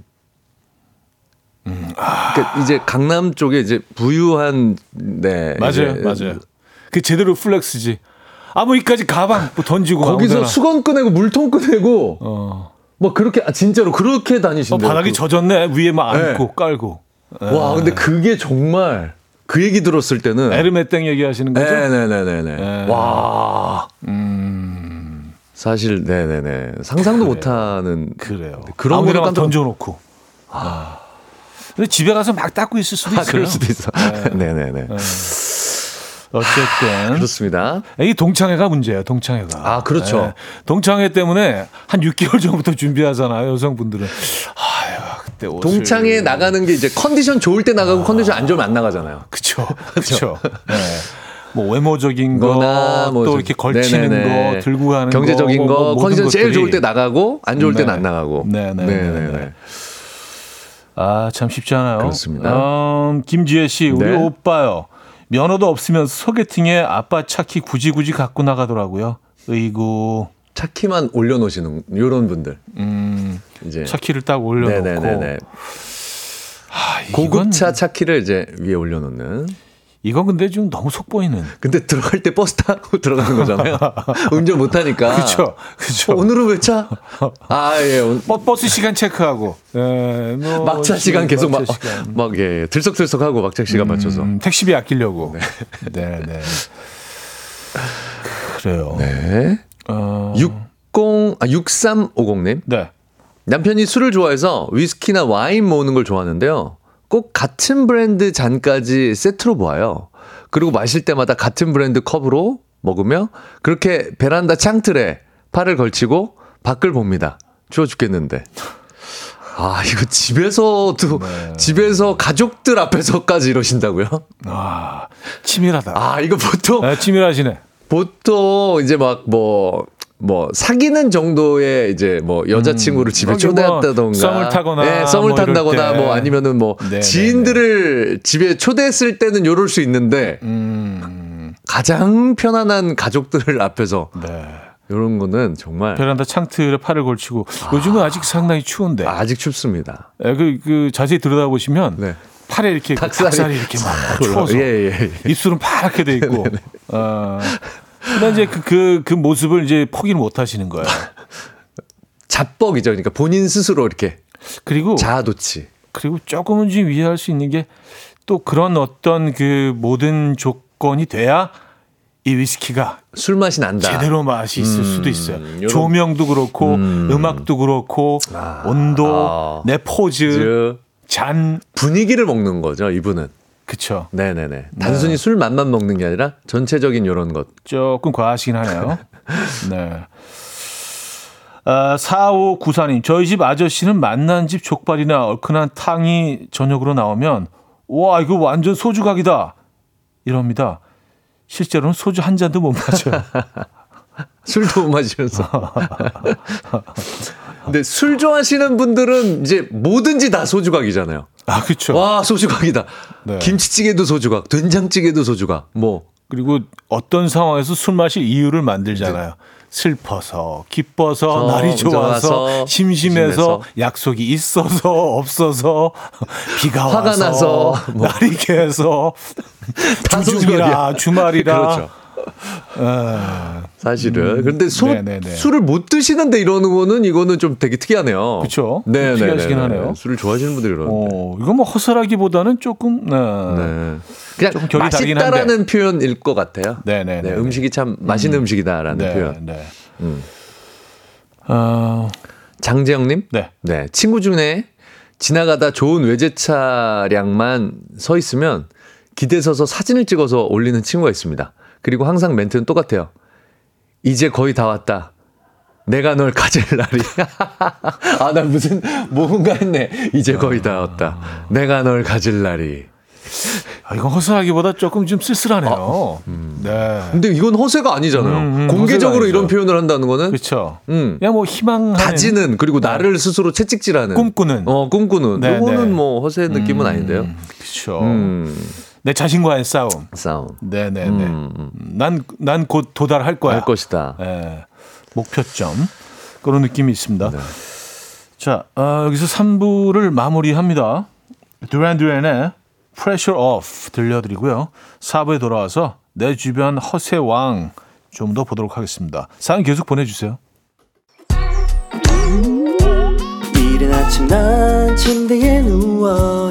S4: 그러니까 이제 강남 쪽에 이제 부유한 네
S1: 맞아요,
S4: 이제
S1: 맞아요. 그 제대로 플렉스지. 아뭐 이까지 가방 뭐 던지고
S4: 거기서
S1: 아무데나.
S4: 수건 꺼내고 물통 꺼내고
S1: 어.
S4: 뭐 그렇게 아, 진짜로 그렇게
S1: 어,
S4: 다니신대요.
S1: 바닥이
S4: 그-
S1: 젖었네 위에 막
S4: 네.
S1: 안고 깔고.
S4: 와 근데 그게 정말 그 얘기 들었을 때는
S1: 에르메땡 얘기하시는 거죠?
S4: 네네네네네.
S1: 네.
S4: 와.
S1: 음
S4: 사실 네네네 상상도 못하는
S1: 그래요.
S4: 그런 거를
S1: 막
S4: 깜짝
S1: 던져놓고. 아. 근데 집에 가서 막 닦고 있을 수도
S4: 아,
S1: 있어요.
S4: 그럴 수도 있어. 네네네.
S1: 어쨌든
S4: 그렇습니다.
S1: 이 동창회가 문제예요. 동창회가.
S4: 아, 그렇죠.
S1: 네. 동창회 때문에 한 6개월 전부터 준비하잖아요. 여성분들은. 아유, 그때 옷을.
S4: 동창회 나가는 게 이제 컨디션 좋을 때 나가고 컨디션 안 좋으면 안 나가잖아요.
S1: 그쵸. 그쵸. 네. 뭐 외모적인 거,
S4: 거나
S1: 뭐또
S4: 좀-
S1: 이렇게 걸치는
S4: 네네네.
S1: 거, 들고 가는
S4: 경제적인
S1: 거,
S4: 거,
S1: 뭐
S4: 컨디션 제일
S1: 것들이.
S4: 좋을 때 나가고 안 좋을 때는
S1: 네.
S4: 안 나가고.
S1: 네네네. 아, 참 쉽지 않아요.
S4: 그렇습니다.
S1: 음, 김지혜 씨, 우리
S4: 네.
S1: 오빠요. 면허도 없으면서 소개팅에 아빠 차키 굳이 굳이 갖고 나가더라고요. 의구.
S4: 차키만 올려놓으시는 이런 분들
S1: 음,
S4: 이제
S1: 차키를 딱 올려놓고.
S4: 네네네네.
S1: 아,
S4: 고급차 차키를 이제 위에 올려놓는.
S1: 이건 근데 좀 너무 속보이는.
S4: 근데 들어갈 때 버스 타고 들어가는 거잖아요. 운전 못 하니까.
S1: 그렇죠. 그렇죠.
S4: 어, 오늘은 왜 차? 아 예.
S1: 버, 버스 시간 체크하고. 예, 뭐
S4: 막차 시간 계속 막,
S1: 막차 시간.
S4: 막, 예, 들썩들썩하고 막차 시간 맞춰서.
S1: 음, 택시비 아끼려고. 네, 네. 그래요.
S4: 네.
S1: 어,
S4: 60, 아, 6350님.
S1: 네.
S4: 남편이 술을 좋아해서 위스키나 와인 모으는 걸 좋아하는데요. 꼭 같은 브랜드 잔까지 세트로 모아요. 그리고 마실 때마다 같은 브랜드 컵으로 먹으며 그렇게 베란다 창틀에 팔을 걸치고 밖을 봅니다. 추워 죽겠는데. 아, 이거 집에서도, 집에서 가족들 앞에서까지 이러신다고요?
S1: 아, 치밀하다.
S4: 아, 이거 보통,
S1: 아, 치밀하시네.
S4: 보통 이제 막 뭐, 뭐 사귀는 정도의 이제 뭐 여자친구를 집에
S1: 거기 뭐
S4: 초대했다던가
S1: 썸을 타거나
S4: 네, 썸을
S1: 뭐
S4: 탄다거나
S1: 때.
S4: 뭐 아니면은 뭐
S1: 네네네.
S4: 지인들을 집에 초대했을 때는 요럴 수 있는데
S1: 음,
S4: 가장 편안한 가족들 앞에서
S1: 네.
S4: 요런 거는 정말
S1: 베란다 창틀에 팔을 걸치고 요즘은 아직 상당히 추운데
S4: 아직 춥습니다.
S1: 예, 그, 그 자세히 들여다보시면
S4: 네.
S1: 팔에 이렇게 그
S4: 닭살이
S1: 닭살이 이렇게 막. 추워서
S4: 예, 예.
S1: 입술은 파랗게 돼 있고. 어. 근데 이제 그, 그, 그 모습을 이제 포기를 못 하시는 거예요.
S4: 자뻑이죠. 그러니까 본인 스스로 이렇게
S1: 그리고
S4: 자아도취.
S1: 그리고 조금은 좀 이해할 수 있는 게 또 그런 어떤 그 모든 조건이 돼야 이 위스키가
S4: 술 맛이 난다.
S1: 제대로 맛이 있을 수도 있어요.
S4: 요런-
S1: 조명도 그렇고
S4: 음.
S1: 음. 악도 그렇고 온도,
S4: 아.
S1: 내 포즈,
S4: 그
S1: 잔,
S4: 분위기를 먹는 거죠. 이분은.
S1: 그쵸.
S4: 네네네. 단순히 술 맛만 먹는 게 아니라 전체적인 이런 것.
S1: 조금 과하시긴 하네요. 네. 아, 4594님, 저희 집 아저씨는 만난 집 족발이나 얼큰한 탕이 저녁으로 나오면, 와, 이거 완전 소주각이다. 이럽니다. 실제로는 소주 한 잔도 못 마셔요.
S4: 술도 못 마시면서. 근데 술 좋아하시는 분들은 이제 뭐든지 다 소주각이잖아요.
S1: 아, 그쵸.
S4: 와, 소주각이다.
S1: 네.
S4: 김치찌개도 소주각, 된장찌개도 소주각. 뭐
S1: 그리고 어떤 상황에서 술 마실 이유를 만들잖아요. 슬퍼서, 기뻐서,
S4: 저,
S1: 날이 좋아서,
S4: 좋아서,
S1: 심심해서,
S4: 심심해서.
S1: 약속이 있어서, 없어서, 비가
S4: 화가
S1: 와서,
S4: 나서, 뭐.
S1: 날이 개서,
S4: 다
S1: 주중이라. 주말이라.
S4: 그렇죠.
S1: 에,
S4: 사실은. 그런데 소,
S1: 음. 네네네.
S4: 술을 못 드시는데 이러는 거는 이거는 좀 되게 특이하네요.
S1: 그쵸.
S4: 네, 네,
S1: 특이하시긴
S4: 네,
S1: 하네요.
S4: 네. 술을 좋아하시는 분들이 이러는데.
S1: 어, 이건 뭐 허술하기보다는 조금, 네.
S4: 네. 그냥
S1: 조금 결이.
S4: 맛있다라는 표현일 것 같아요.
S1: 네네네.
S4: 네, 음식이 참 맛있는 음. 식이다라는
S1: 네,
S4: 표현.
S1: 네.
S4: 음.
S1: 어,
S4: 장재영님?
S1: 네.
S4: 네. 친구 중에 지나가다 좋은 외제차량만 서 있으면 기대 서서 사진을 찍어서 올리는 친구가 있습니다. 그리고 항상 멘트는 똑같아요. 이제 거의 다 왔다. 내가 널 가질 날이. 아, 나 무슨, 뭔가 했네. 이제 거의 다 왔다. 내가 널 가질 날이.
S1: 아, 이건 허술하기보다 조금 좀 쓸쓸하네요. 네.
S4: 근데 이건 허세가 아니잖아요.
S1: 음, 음,
S4: 공개적으로
S1: 허세가
S4: 이런. 표현을 한다는 거는.
S1: 그렇죠.
S4: 음.
S1: 그냥 뭐 희망하는
S4: 가지는 그리고 나를 스스로 채찍질하는
S1: 꿈꾸는.
S4: 어 꿈꾸는
S1: 네,
S4: 이거는
S1: 네.
S4: 뭐 허세 느낌은 아닌데요.
S1: 그렇죠. 음내 자신과의 싸움.
S4: 싸움
S1: 네네네.
S4: 음, 음.
S1: 난난 곧 도달할 거야.
S4: 할 것이다.
S1: 예, 목표점 그런 느낌이 있습니다.
S4: 네.
S1: 자 어, 여기서 3부를 마무리합니다. 두란 두란의 Pressure Off 들려드리고요. 4부에 돌아와서 내 주변 허세 왕 좀 더 보도록 하겠습니다. 사연 계속 보내주세요.
S5: 이른 아침 난 침대에 누워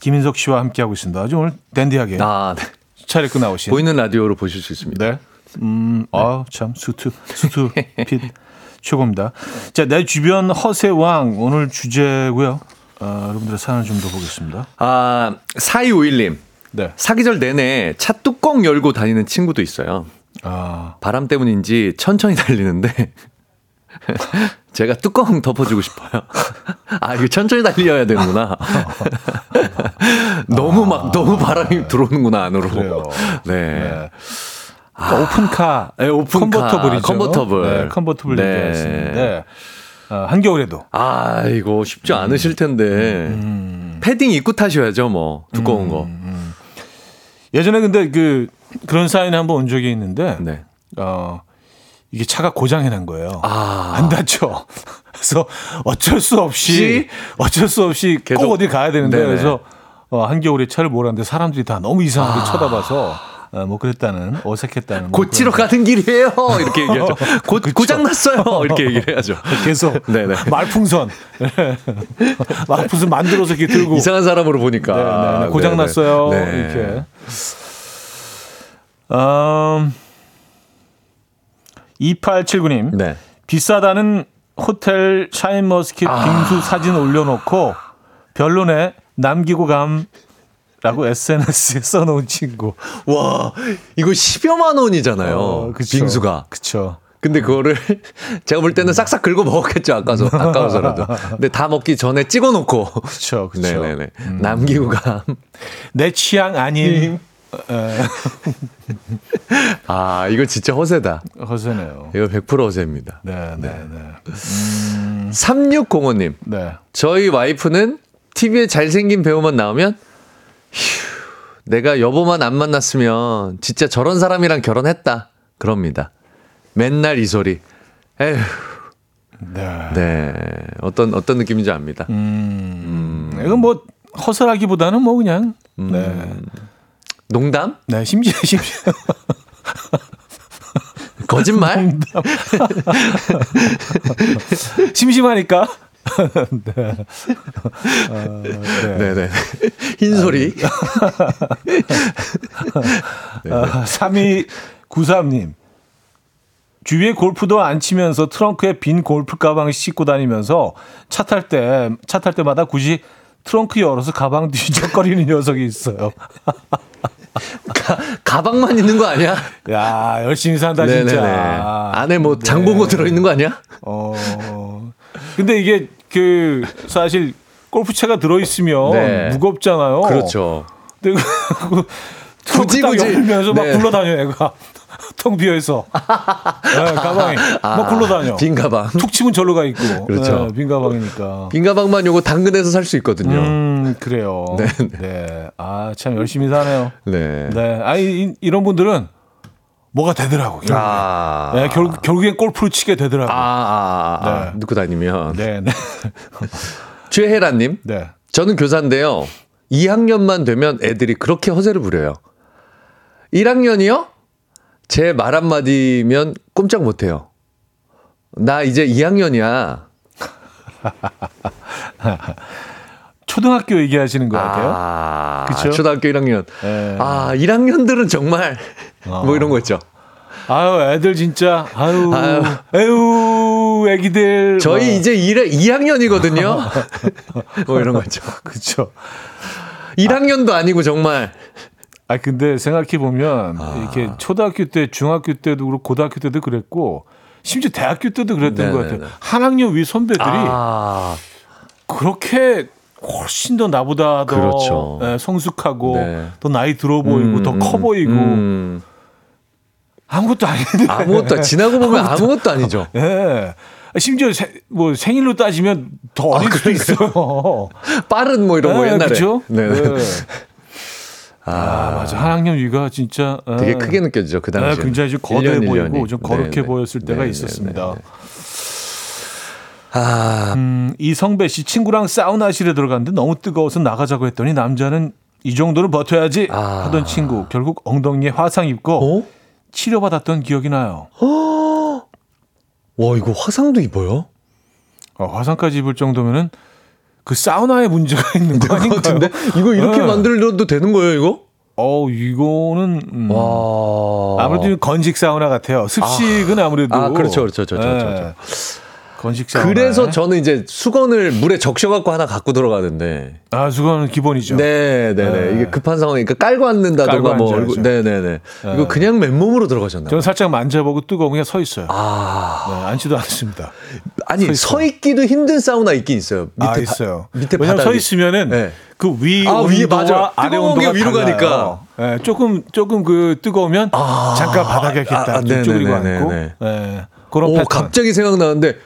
S1: 김인석 씨와 함께하고 있습니다. 아주 오늘 댄디하게
S4: 아 네.
S1: 차례 나오신
S4: 보이는 라디오로 보실 수 있습니다.
S1: 네. 음, 아, 참, 수트, 수트, 핏, 최고입니다. 자, 내 주변 허세왕, 오늘 주제고요 어, 여러분들의 사연을 좀 더 보겠습니다.
S4: 아 4251님
S1: 네.
S4: 사계절 내내 차 뚜껑 열고 다니는 친구도 있어요.
S1: 아,
S4: 바람 때문인지 천천히 달리는데 제가 뚜껑 덮어주고 싶어요. 아 이거 천천히 달려야 되는구나. 너무 막 너무 바람이 들어오는구나 안으로.
S1: 아. 그래요.
S4: 네.
S1: 네. 그러니까 오픈카,
S4: 네, 오픈카,
S1: 컨버터블이죠.
S4: 컨버터블.
S1: 네, 컨버터블
S4: 네.
S1: 얘기하시는데, 어, 한겨울에도.
S4: 아 이거 쉽지 않으실 텐데
S1: 음.
S4: 패딩 입고 타셔야죠 뭐 두꺼운 거.
S1: 예전에 근데 그, 그런 사연이 한번 온 적이 있는데,
S4: 네.
S1: 어, 이게 차가 고장이 난 거예요.
S4: 아.
S1: 안 다쳐. 그래서 어쩔 수 없이? 어쩔 수 없이
S4: 계속-
S1: 꼭 어디 가야 되는데
S4: 네네.
S1: 그래서 어, 한겨울에 차를 몰았는데 사람들이 다 너무 이상하게
S4: 아.
S1: 쳐다봐서 어, 뭐 그랬다는 어색했다는 뭐
S4: 고치러
S1: 그런-
S4: 가는 길이에요. 이렇게 얘기하죠. 고,
S1: 그쵸.
S4: 고장 났어요. 이렇게 얘기를 해야죠.
S1: 계속
S4: 네네.
S1: 말풍선 말풍선 만들어서 이렇게 들고
S4: 이상한 사람으로 보니까
S1: 네, 네, 네. 고장
S4: 네네.
S1: 났어요
S4: 네.
S1: 이렇게 음, 2879님
S4: 네.
S1: 비싸다는 호텔 샤인머스켓
S4: 아.
S1: 빙수 사진 올려놓고 별로네 남기고 감 라고 SNS에 써놓은 친구.
S4: 와, 이거 10여만 원이잖아요.
S1: 어, 그쵸.
S4: 빙수가.
S1: 그쵸.
S4: 근데 그거를 제가 볼 때는 싹싹 긁어 먹었겠죠. 아까서 아까워서라도. 근데 다 먹기 전에 찍어 놓고
S1: 그쵸. 그쵸.
S4: 네네네. 남기고 감.
S1: 내 취향 아닌
S4: 아, 이거 진짜 허세다.
S1: 허세네요.
S4: 이거 100% 허세입니다.
S1: 네, 네, 네.
S4: 3605님.
S1: 네.
S4: 저희 와이프는 TV에 잘생긴 배우만 나오면 휴, 내가 여보만 안 만났으면 진짜 저런 사람이랑 결혼했다. 그럽니다. 맨날 이 소리. 에휴.
S1: 네.
S4: 네. 어떤 어떤 느낌인지 압니다.
S1: 음. 이건 뭐 허설하기보다는 뭐 그냥
S4: 음.
S1: 네.
S4: 농담?
S1: 네, 심지어 심지어
S4: 거짓말?
S1: 심심하니까. 네. 어, 네.
S4: 네네. 흰 소리.
S1: 아, 3293님. 주위에 골프도 안 치면서 트렁크에 빈 골프 가방을 싣고 다니면서 차 탈 때, 차 탈 때마다 굳이 트렁크 열어서 가방 뒤적거리는 녀석이 있어요.
S4: 가 방만 있는 거 아니야?
S1: 야, 열심히 산다, 진짜.
S4: 안에 뭐 장보고 들어 있는 거 아니야?
S1: 어. 근데 이게 그 사실 골프채가 들어 있으면
S4: 네.
S1: 무겁잖아요.
S4: 그렇죠.
S1: 근데 그
S4: 굳이,
S1: 굳이 딱
S4: 굳이.
S1: 열면서 막
S4: 네.
S1: 굴러다녀 애가 텅 비어 있어. 네, 가방에 막 굴러다녀.
S4: 아, 빈 가방.
S1: 툭 치면 절로 가 있고.
S4: 그렇죠.
S1: 네, 빈 가방이니까.
S4: 빈 가방만 요거 당근에서 살 수 있거든요.
S1: 음, 그래요.
S4: 네,
S1: 네. 아, 참 열심히 사네요.
S4: 네.
S1: 네. 아, 이, 이런 분들은 뭐가 되더라고. 결국에.
S4: 아.
S1: 네, 결국, 결국엔 골프를 치게 되더라고.
S4: 아, 아, 아, 아.
S1: 네.
S4: 넣고 다니면.
S1: 네, 네.
S4: 최혜란님.
S1: 네.
S4: 저는 교사인데요. 2학년만 되면 애들이 그렇게 허세를 부려요. 1학년이요? 제 말 한마디면 꼼짝 못해요. 나 이제 2학년이야.
S1: 초등학교 얘기하시는 거 같아요.
S4: 아,
S1: 그쵸?
S4: 초등학교 1학년.
S1: 네.
S4: 아, 1학년들은 정말 뭐 이런 거 있죠.
S1: 아유, 애들 진짜, 아유,
S4: 아유.
S1: 아유, 애기들.
S4: 저희
S1: 막.
S4: 이제 1회 2학년이거든요. 뭐 이런 거 있죠.
S1: 그쵸.
S4: 1학년도 아 니고 정말
S1: 아, 근데 생각해 보면,
S4: 아.
S1: 이렇게 초등학교 때, 중학교 때도 그렇고, 고등학교 때도 그랬고, 심지어 대학교 때도 그랬던 것
S4: 네네네.
S1: 같아요. 한 학년 위 선배들이
S4: 아,
S1: 그렇게 훨씬 더 나보다 더
S4: 그렇죠.
S1: 예, 성숙하고,
S4: 네.
S1: 더 나이 들어 보이고,
S4: 음,
S1: 더커
S4: 음,
S1: 보이고,
S4: 음.
S1: 아무것도 아닌데.
S4: 아무것도 지나고 보면 아무것도 아니죠.
S1: 예. 심지어 세- 뭐 생일로 따지면 더 어릴 수도 있어요.
S4: 빠른 뭐 이런 거
S1: 네,
S4: 옛날에.
S1: 그죠?
S4: 네.
S1: 네.
S4: 네.
S1: 아, 맞아. 한 학년 위가 진짜 예.
S4: 되게 크게 느껴지죠 그 당시에.
S1: 네, 굉장히 좀 거대해 보이고 좀 거룩해 보였을 때가 있었습니다.
S4: 아,
S1: 음, 이성배 씨 친구랑 사우나실에 들어갔는데 너무 뜨거워서 나가자고 했더니 남자는 이 정도는 버텨야지
S4: 아.
S1: 하던 친구 결국 엉덩이에 화상 입고
S4: 어?
S1: 치료받았던 기억이 나요.
S4: 와 이거 화상도 입어요?
S1: 어, 화상까지 입을 정도면은 그 사우나에 문제가 있는 거?
S4: 같은데 이거 이렇게
S1: 네.
S4: 만들어도 되는 거예요 이거?
S1: 어, 이거는 음,
S4: 와.
S1: 아무래도 건식 사우나 같아요. 습식은 아, 무래도
S4: 아, 그렇죠, 그렇죠, 그렇죠, 그렇죠.
S1: 건식 사우나.
S4: 그래서 저는 이제 수건을 물에 적셔갖고 하나 갖고 들어가는데.
S1: 아, 수건은 기본이죠.
S4: 네, 네, 네.
S1: 네.
S4: 이게 급한 상황이니까 깔고 앉는다던가
S1: 깔고
S4: 뭐. 네, 네, 네. 이거 그냥 맨몸으로 들어가셨나?
S1: 저는 살짝 만져보고 뜨거운 그냥 서 있어요.
S4: 아.
S1: 네, 앉지도 않습니다.
S4: 아니, 서 있기도 힘든 사우나 있긴 있어요. 밑에
S1: 아,
S4: 바-
S1: 있어요.
S4: 밑에
S1: 왜냐면 서
S4: 바닥이.
S1: 있으면은
S4: 네.
S1: 그위
S4: 아, 위에 맞아요.
S1: 아래 온도가
S4: 위로
S1: 달라요.
S4: 가니까.
S1: 네, 조금 조금 그 뜨거우면 잠깐 바닥에 이렇게
S4: 아,
S1: 딱
S4: 아, 네네네네네.
S1: 쭈그리고 앉고 네, 그런
S4: 오,
S1: 패턴.
S4: 갑자기 생각나는데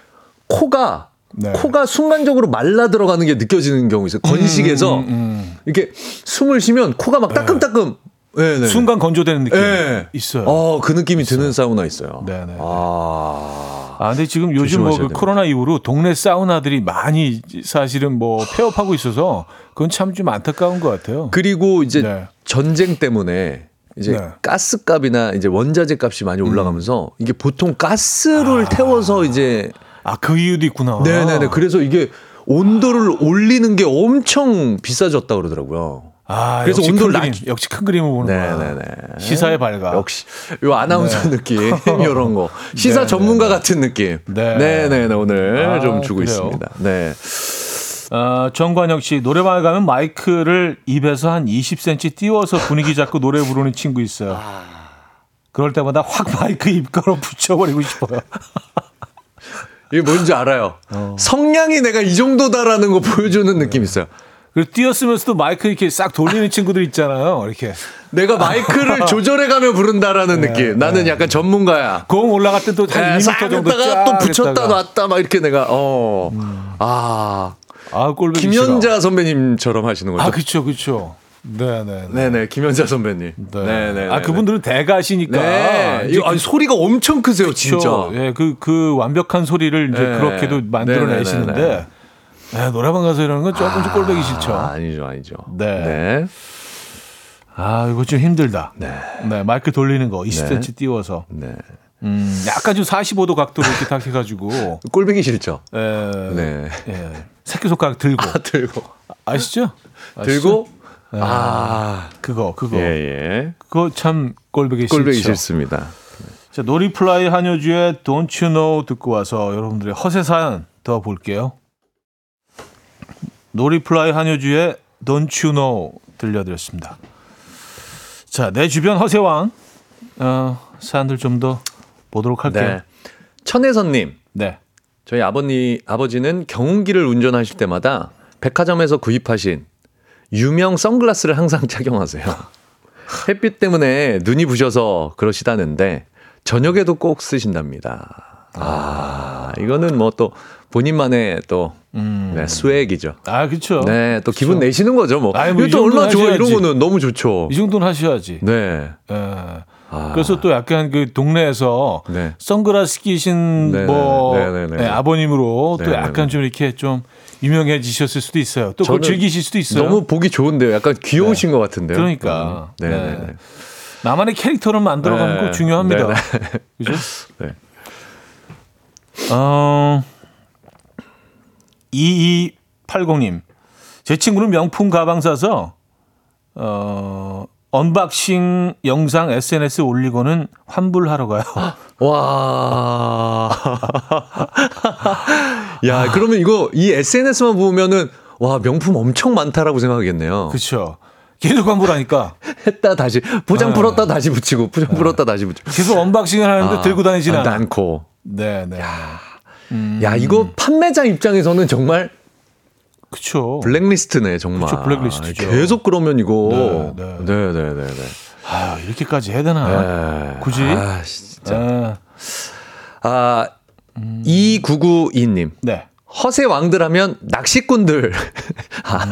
S4: 코가
S1: 네.
S4: 코가 순간적으로 말라 들어가는 게 느껴지는 경우 있어요. 건식에서
S1: 음, 음.
S4: 이렇게 숨을 쉬면 코가 막 따끔따끔. 네, 네.
S1: 순간 건조되는 느낌
S4: 네.
S1: 있어요.
S4: 어, 그 느낌이 드는 사우나 있어요.
S1: 네네.
S4: 아.
S1: 아, 근데 지금 요즘 뭐 그. 코로나 이후로 동네 사우나들이 많이 사실은 뭐 폐업하고 있어서 그건 참 좀 안타까운 것 같아요.
S4: 그리고 이제
S1: 네.
S4: 전쟁 때문에 이제
S1: 네. 음.
S4: 가스값이나 이제 원자재 값이 많이 올라가면서 이게 보통 가스를 태워서 이제
S1: 아, 그 이유도 있구나.
S4: 네네네. 그래서 이게 온도를 올리는 게 엄청 비싸졌다 그러더라고요.
S1: 아,
S4: 그래서
S1: 역시
S4: 온도를
S1: 큰 그림, 역시 큰 그림을 보는구나.
S4: 네네네.
S1: 시사의 발가.
S4: 역시 요 아나운서 느낌 이런 거 시사
S1: 네,
S4: 전문가
S1: 네.
S4: 같은 느낌.
S1: 네.
S4: 네네 네 오늘
S1: 아,
S4: 좀 주고
S1: 그래요?
S4: 있습니다. 네.
S1: 어, 정관혁 씨 노래방에 가면 마이크를 입에서 한 20cm 띄워서 분위기 잡고 노래 부르는 친구 있어요. 그럴 때마다 확 마이크 입가로 붙여버리고 싶어요.
S4: 이게 뭔지 알아요. 성량이 내가 이 정도다라는 거 보여주는 느낌 있어요.
S1: 그리고 뛰었으면서도 마이크 이렇게 싹 돌리는 친구들 있잖아요. 이렇게
S4: 내가 마이크를 조절해가며 부른다라는 느낌. 나는 약간 전문가야.
S1: 공 올라갈 때또한
S4: 네,
S1: 2m
S4: 싹
S1: 정도
S4: 했다가
S1: 또쫙
S4: 붙였다
S1: 했다가.
S4: 놨다 막 이렇게 내가 어. 아.
S1: 아, 꼴보기
S4: 김연자 선배님처럼 하시는
S1: 싫어.
S4: 거죠?
S1: 아, 그쵸. 네, 네. 네.
S4: 네네, 김연자 선배님.
S1: 네.
S4: 네네.
S1: 아, 그분들은 대가시니까.
S4: 네. 이거 아니, 소리가 엄청 크세요, 진짜.
S1: 그쵸. 예, 그, 그 완벽한 소리를 이제
S4: 네.
S1: 그렇게도 만들어내시는데.
S4: 네,
S1: 노래방 가서 이러는 건 조금씩 꼴보기 싫죠.
S4: 아, 아니죠, 아니죠.
S1: 네.
S4: 네.
S1: 아, 이거 좀 힘들다.
S4: 네.
S1: 네, 마이크 돌리는 거 20cm 띄워서.
S4: 네.
S1: 음, 약간 좀 45도 각도로 이렇게 딱 해가지고,
S4: 꼴보기 싫죠.
S1: 에,
S4: 네.
S1: 예, 새끼손가락 들고.
S4: 들고.
S1: 아시죠? 아시죠?
S4: 들고. 아.
S1: 그거, 그거.
S4: 예, 예.
S1: 그거 참 꼴보기 싫죠.
S4: 꼴보기 싫습니다.
S1: 자, 노리플라이 한효주의 Don't You Know 듣고 와서 여러분들의 허세 사연 더 볼게요. 노리플라이 한효주의 Don't You Know 들려드렸습니다. 자, 내 주변 허세왕 어, 사연들 좀 더 보도록 할게요.
S4: 네. 천혜선님.
S1: 네.
S4: 저희 아버님, 아버지는 경운기를 운전하실 때마다 백화점에서 구입하신 유명 선글라스를 항상 착용하세요. 햇빛 때문에 눈이 부셔서 그러시다는데 저녁에도 꼭 쓰신답니다. 아, 이거는 뭐 또 본인만의 또
S1: 음.
S4: 네, 스웩이죠.
S1: 아, 그렇죠.
S4: 네, 또 기분 내시는 거죠, 뭐.
S1: 아이, 뭐
S4: 이거 이또 얼마나 좋아, 이런. 거는 너무 좋죠.
S1: 이 정도는 하셔야지.
S4: 네.
S1: 예.
S4: 아.
S1: 그래서 또 약간 그 동네에서
S4: 네.
S1: 선글라스 끼신
S4: 네네.
S1: 뭐
S4: 네네네.
S1: 네, 아버님으로 또
S4: 네네네.
S1: 약간 좀 이렇게 좀 유명해지셨을 수도 있어요. 또 그걸 즐기실 수도 있어요.
S4: 너무 보기 좋은데요. 약간 귀여우신 것 같은데요.
S1: 그러니까.
S4: 음. 네.
S1: 네.
S4: 네.
S1: 나만의 캐릭터를 만들어가는
S4: 네.
S1: 거 중요합니다.
S4: 네,
S1: 그죠?
S4: 네.
S1: 어, 2280님. 제 친구는 명품 가방 사서, 어, 언박싱 영상 SNS에 올리고는 환불하러 가요.
S4: 와. 야, 그러면 이거 이 SNS만 보면은 와, 명품 엄청 많다라고 생각하겠네요.
S1: 그렇죠. 계속 환불하니까
S4: 했다 다시 포장
S1: 네.
S4: 풀었다 다시 붙이고 포장 풀었다 다시 붙이고.
S1: 계속 언박싱을 하는데
S4: 아,
S1: 들고 않아.
S4: 않고.
S1: 네, 네.
S4: 야, 이거 판매자 입장에서는 정말
S1: 그렇죠.
S4: 블랙리스트네, 정말.
S1: 그쵸, 블랙리스트죠.
S4: 계속 그러면 이거.
S1: 네,
S4: 네,
S1: 네.
S4: 네, 네, 네.
S1: 아, 이렇게까지 해야 되나?
S4: 네.
S1: 굳이?
S4: 아, 진짜.
S1: 아,
S4: 아, 2992님.
S1: 네.
S4: 허세 왕들 하면 낚시꾼들. 아,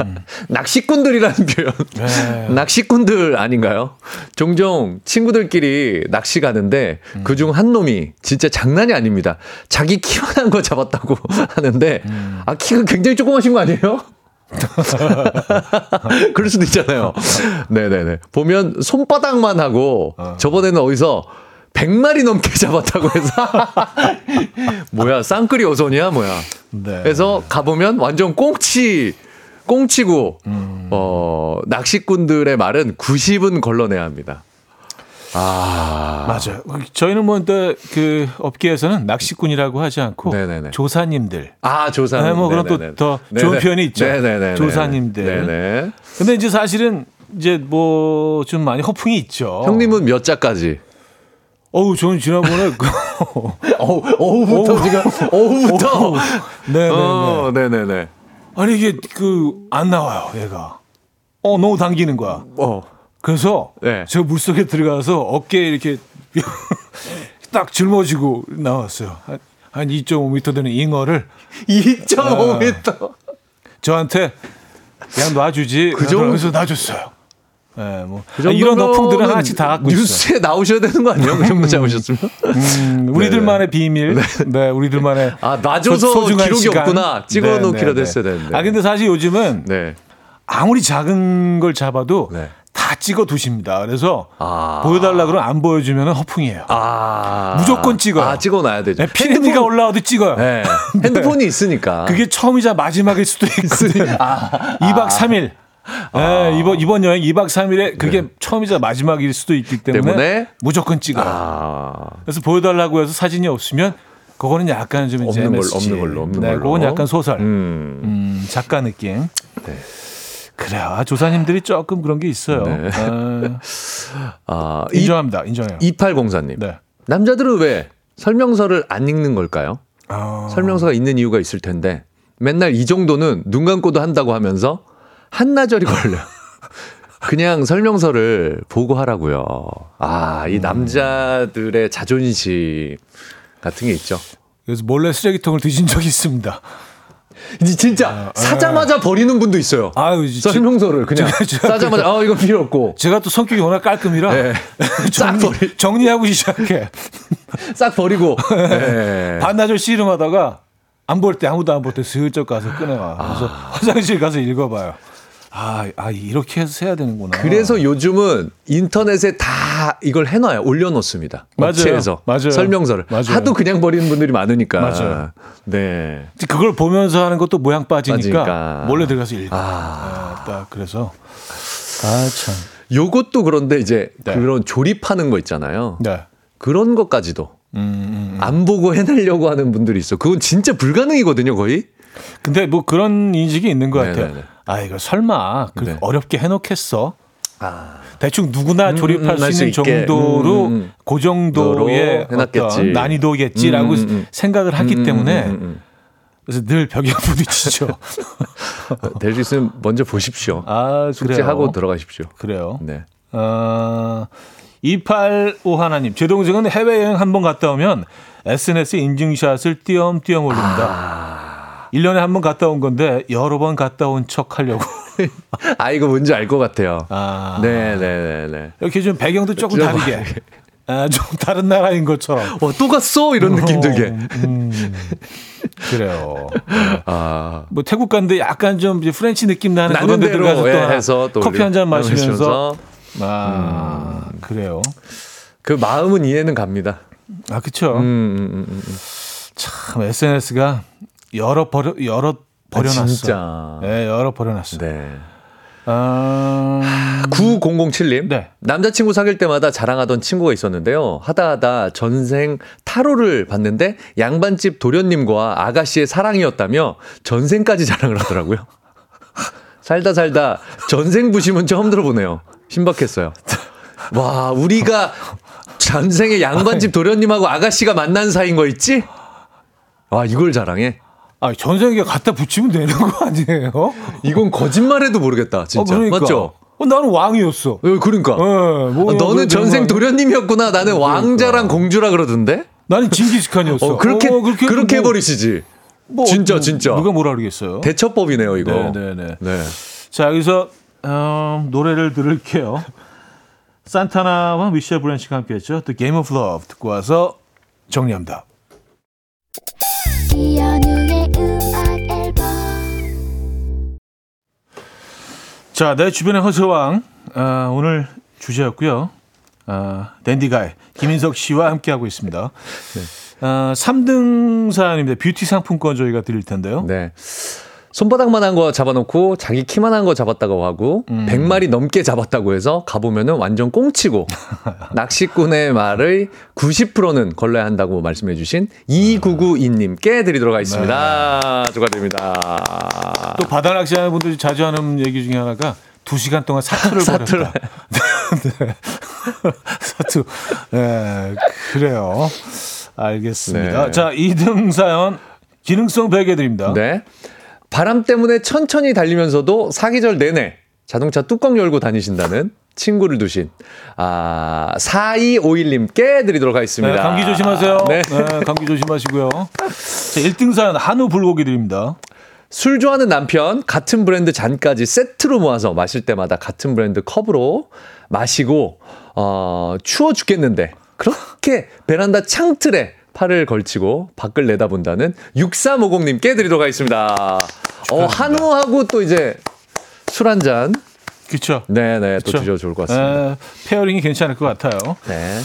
S4: 낚시꾼들이라는 표현.
S1: 네.
S4: 낚시꾼들 아닌가요? 종종 친구들끼리 낚시 가는데 그중 한 놈이 진짜 장난이 아닙니다. 자기 키만한 거 잡았다고 하는데 아 키가 굉장히 조그마신 거 아니에요? 그럴 수도 있잖아요. 네네네. 보면 손바닥만 하고 저번에는 어디서 100마리 넘게 잡았다고 해서 뭐야 쌍끌이 어선이야 뭐야.
S1: 네.
S4: 그래서 가보면 완전 꽁치 꽁치고 어 낚시꾼들의 말은 90은 걸러내야 합니다. 아
S1: 맞아요. 저희는 뭐, 또그 업계에서는 낚시꾼이라고 하지 않고
S4: 네네네.
S1: 조사님들.
S4: 아 조사.
S1: 네, 뭐 그런 또 더 좋은 표현이 있죠.
S4: 네네네.
S1: 조사님들.
S4: 네네.
S1: 근데 이제 사실은 이제 뭐 좀 많이 허풍이 있죠.
S4: 형님은 몇 자까지?
S1: 어우, 저는 지난번에 그
S4: 어우, 어우부터 지금 어우부터.
S1: 네네네.
S4: 어, 네네네.
S1: 아니 이게 그 안 나와요, 얘가. 어, 너무 당기는 거야.
S4: 어.
S1: 그래서
S4: 네.
S1: 제가 물 속에 들어가서 어깨에 이렇게 딱 짊어지고 나왔어요. 한, 한 2.5m 되는 잉어를
S4: 2.5m.
S1: 저한테 그냥 놔주지.
S4: 그 정도-
S1: 그래서 놔줬어요. 예,
S4: 뭐그
S1: 아, 이런 어풍들은 하나씩 다 갖고 있어요.
S4: 뉴스에 나오셔야 되는 거 아니에요? 그 정도 잡으셨으면?
S1: 음, 우리들만의 비밀. 네. 우리들만의
S4: 아, 놔줘서 기록이
S1: 시간.
S4: 없구나. 찍어 놓기라도
S1: 네, 네,
S4: 했어야
S1: 네.
S4: 되는데.
S1: 아 근데 사실 요즘은
S4: 네.
S1: 아무리 작은 걸 잡아도
S4: 네.
S1: 다 찍어 두십니다. 그래서
S4: 아.
S1: 보여달라 그러면 안 보여주면 허풍이에요.
S4: 아.
S1: 무조건 찍어요.
S4: 아, 찍어놔야 되죠.
S1: 네, 피렌티가 올라와도 찍어요.
S4: 네. 핸드폰이 있으니까.
S1: 그게 처음이자 마지막일 수도 있거든요.
S4: 아.
S1: 2박 3일. 네, 이번 이번 여행 2박 3일에 그게 처음이자 마지막일 수도 있기 때문에,
S4: 네. 때문에?
S1: 무조건 찍어요.
S4: 아.
S1: 그래서 보여달라고 해서 사진이 없으면 그거는 약간 좀 이제
S4: 없는 걸로. 없는 걸로, 없는
S1: 네,
S4: 걸로.
S1: 그건 약간 소설.
S4: 음.
S1: 음, 작가 느낌.
S4: 네.
S1: 그래요. 아, 조사님들이 조금 그런 게 있어요.
S4: 네.
S1: 아,
S4: 아, 이,
S1: 인정합니다. 인정해요.
S4: 2804님.
S1: 네.
S4: 남자들은 왜 설명서를 안 읽는 걸까요?
S1: 아,
S4: 설명서가 있는 이유가 있을 텐데 맨날 이 정도는 눈 감고도 한다고 하면서 한나절이 걸려요. 그냥 설명서를 보고 하라고요. 아, 이 남자들의 자존심 같은 게 있죠.
S1: 그래서 몰래 쓰레기통을 뒤진 적이 있습니다.
S4: 이 진짜 사자마자 버리는 분도 있어요.
S1: 아유, 지-
S4: 설명서를 그냥
S1: 제가- 제가
S4: 사자마자 아 이거 필요 없고
S1: 제가 또 성격이 워낙 깔끔이라
S4: 네. 싹
S1: 정리,
S4: 버리-
S1: 정리하고 시작해.
S4: 싹 버리고 네.
S1: 반나절 씨름하다가 안 볼 때 아무도 안 볼 때 슬쩍 가서 꺼내와. 그래서 화장실 가서 읽어봐요. 아, 아 이렇게 해서 해야 되는구나.
S4: 그래서 요즘은 인터넷에 다 이걸 해놔요. 올려놓습니다.
S1: 맞아요.
S4: 업체에서
S1: 맞아요.
S4: 설명서를
S1: 맞아요.
S4: 하도 그냥 버리는 분들이 많으니까.
S1: 맞아요.
S4: 네.
S1: 그걸 보면서 하는 것도 모양 빠지니까,
S4: 빠지니까.
S1: 몰래 들어가서 읽어.
S4: 아.
S1: 아, 딱 그래서 아 참.
S4: 요것도 그런데 이제
S1: 네.
S4: 그런 조립하는 거 있잖아요.
S1: 네.
S4: 그런 것까지도
S1: 음, 음.
S4: 안 보고 해내려고 하는 분들이 있어. 그건 진짜 불가능이거든요, 거의.
S1: 근데 뭐 그런 인식이 있는 것 같아요.
S4: 네네네.
S1: 아 이거 설마 그렇게
S4: 네.
S1: 어렵게 해놓겠어?
S4: 아.
S1: 대충 누구나 조립할
S4: 음,
S1: 수
S4: 할수
S1: 있는. 정도로
S4: 음, 음.
S1: 그 정도의
S4: 도로 해놨겠지.
S1: 어떤 난이도겠지라고
S4: 음, 음, 음.
S1: 생각을 하기
S4: 음,
S1: 때문에
S4: 음, 음,
S1: 그래서 늘 벽에 부딪히죠.
S4: 음. 될수 있으면 먼저 보십시오.
S1: 아
S4: 숙제하고. 들어가십시오.
S1: 그래요.
S4: 네.
S1: 어, 285 하나님, 제 동생은 해외여행 한 번 갔다 오면 SNS에 인증샷을 띄엄띄엄 올립니다. 1년에 한 번 갔다 온 건데 여러 번 갔다 온 척 하려고.
S4: 아, 이거 뭔지 알 것 같아요.
S1: 아,
S4: 네, 네, 네, 네.
S1: 이렇게 좀 배경도 조금
S4: 좀
S1: 다르게. 아, 좀 다른 나라인 것처럼.
S4: 와, 또 갔어? 이런 느낌 들게.
S1: 음, 그래요.
S4: 아.
S1: 뭐 태국 갔는데 약간 좀 이제 프렌치 느낌 나는 그런 데 들어가서 또
S4: 예, 해서 또
S1: 커피 한 잔 마시면서 아 그래요.
S4: 그 마음은 이해는 갑니다.
S1: 아 그렇죠.
S4: 음, 음, 음, 음.
S1: 참 SNS가 여럿 버려 여럿 버려놨어.
S4: 아, 진짜.
S1: 네, 여럿 버려놨어.
S4: 네.
S1: 아,
S4: 9007님.
S1: 네.
S4: 남자친구 사귈 때마다 자랑하던 친구가 있었는데요. 하다 하다 전생 타로를 봤는데 양반집 도련님과 아가씨의 사랑이었다며 전생까지 자랑을 하더라고요. 살다 살다 전생 부심은 처음 들어보네요. 신박했어요. 와, 우리가 전생에 양반집 도련님하고 아가씨가 만난 사이인 거 있지? 와, 이걸 자랑해?
S1: 아 전생에 갖다 붙이면 되는 거 아니에요?
S4: 이건 거짓말해도 모르겠다, 진짜.
S1: 어, 그러니까.
S4: 맞죠?
S1: 어, 나는 왕이었어.
S4: 어, 그러니까.
S1: 어, 뭐,
S4: 아, 너는
S1: 뭐,
S4: 전생
S1: 뭐,
S4: 도련님이었구나. 나는 왕자랑 공주라 그러던데?
S1: 나는 징기스칸이었어.
S4: 어, 그렇게,
S1: 어,
S4: 그렇게,
S1: 뭐,
S4: 해버리시지.
S1: 뭐,
S4: 진짜,
S1: 뭐,
S4: 진짜.
S1: 누가 뭐라 그러겠어요?
S4: 대처법이네요, 이거.
S1: 네, 네, 네.
S4: 네.
S1: 자 여기서 어, 노래를 들을게요. 산타나와 미셸 브랜치가 함께 했죠. The Game of Love 듣고 와서 정리합니다. 자, 내 주변의 허세왕 아, 오늘 주제였고요. 아, 댄디가이 김인석 씨와 함께하고 있습니다. 아, 3등 사연입니다. 뷰티 상품권 저희가 드릴 텐데요.
S4: 네. 손바닥만한 거 잡아놓고 자기 키만한 거 잡았다고 하고
S1: 음.
S4: 100마리 넘게 잡았다고 해서 가보면은 완전 꽁치고 낚시꾼의 말의 90%는 걸러야 한다고 말씀해 주신 2992님께 드리도록 하겠습니다. 축하드립니다.
S1: 네. 또 바다 낚시하는 분들이 자주 하는 얘기 중에 하나가 2시간 동안 사투를
S4: 사투를.
S1: 네. 사투. 네, 그래요. 알겠습니다.
S4: 네.
S1: 자, 2등 사연 기능성 베개 드립니다.
S4: 네. 바람 때문에 천천히 달리면서도 사계절 내내 자동차 뚜껑 열고 다니신다는 친구를 두신 아 4251님께 드리도록 하겠습니다.
S1: 네, 감기 조심하세요.
S4: 네.
S1: 네, 감기 조심하시고요. 자, 1등 사연 한우 불고기 드립니다.
S4: 술 좋아하는 남편 같은 브랜드 잔까지 세트로 모아서 마실 때마다 같은 브랜드 컵으로 마시고 어 추워 죽겠는데 그렇게 베란다 창틀에 팔을 걸치고 밖을 내다본다는 6350님께 드리도록 하겠습니다. 어, 한우하고 또 이제 술 한 잔.
S1: 그렇죠.
S4: 네 네, 또
S1: 그쵸?
S4: 주셔도 좋을 것 같습니다.
S1: 네, 페어링이 괜찮을 것 같아요.
S4: 네.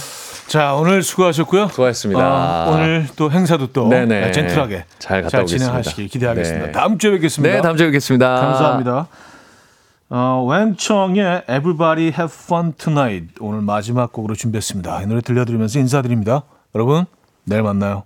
S1: 자, 오늘 수고하셨고요.
S4: 수고하셨습니다.
S1: 어, 오늘 또 행사도 또
S4: 네네.
S1: 젠틀하게
S4: 잘 갔다 오겠습니다.
S1: 진행하시길 기대하겠습니다.
S4: 네.
S1: 다음 주에 뵙겠습니다.
S4: 네, 다음 주에 뵙겠습니다.
S1: 감사합니다. 어, 웬청의 Everybody Have Fun Tonight 오늘 마지막 곡으로 준비했습니다. 이 노래 들려드리면서 인사드립니다. 여러분, 내일 만나요.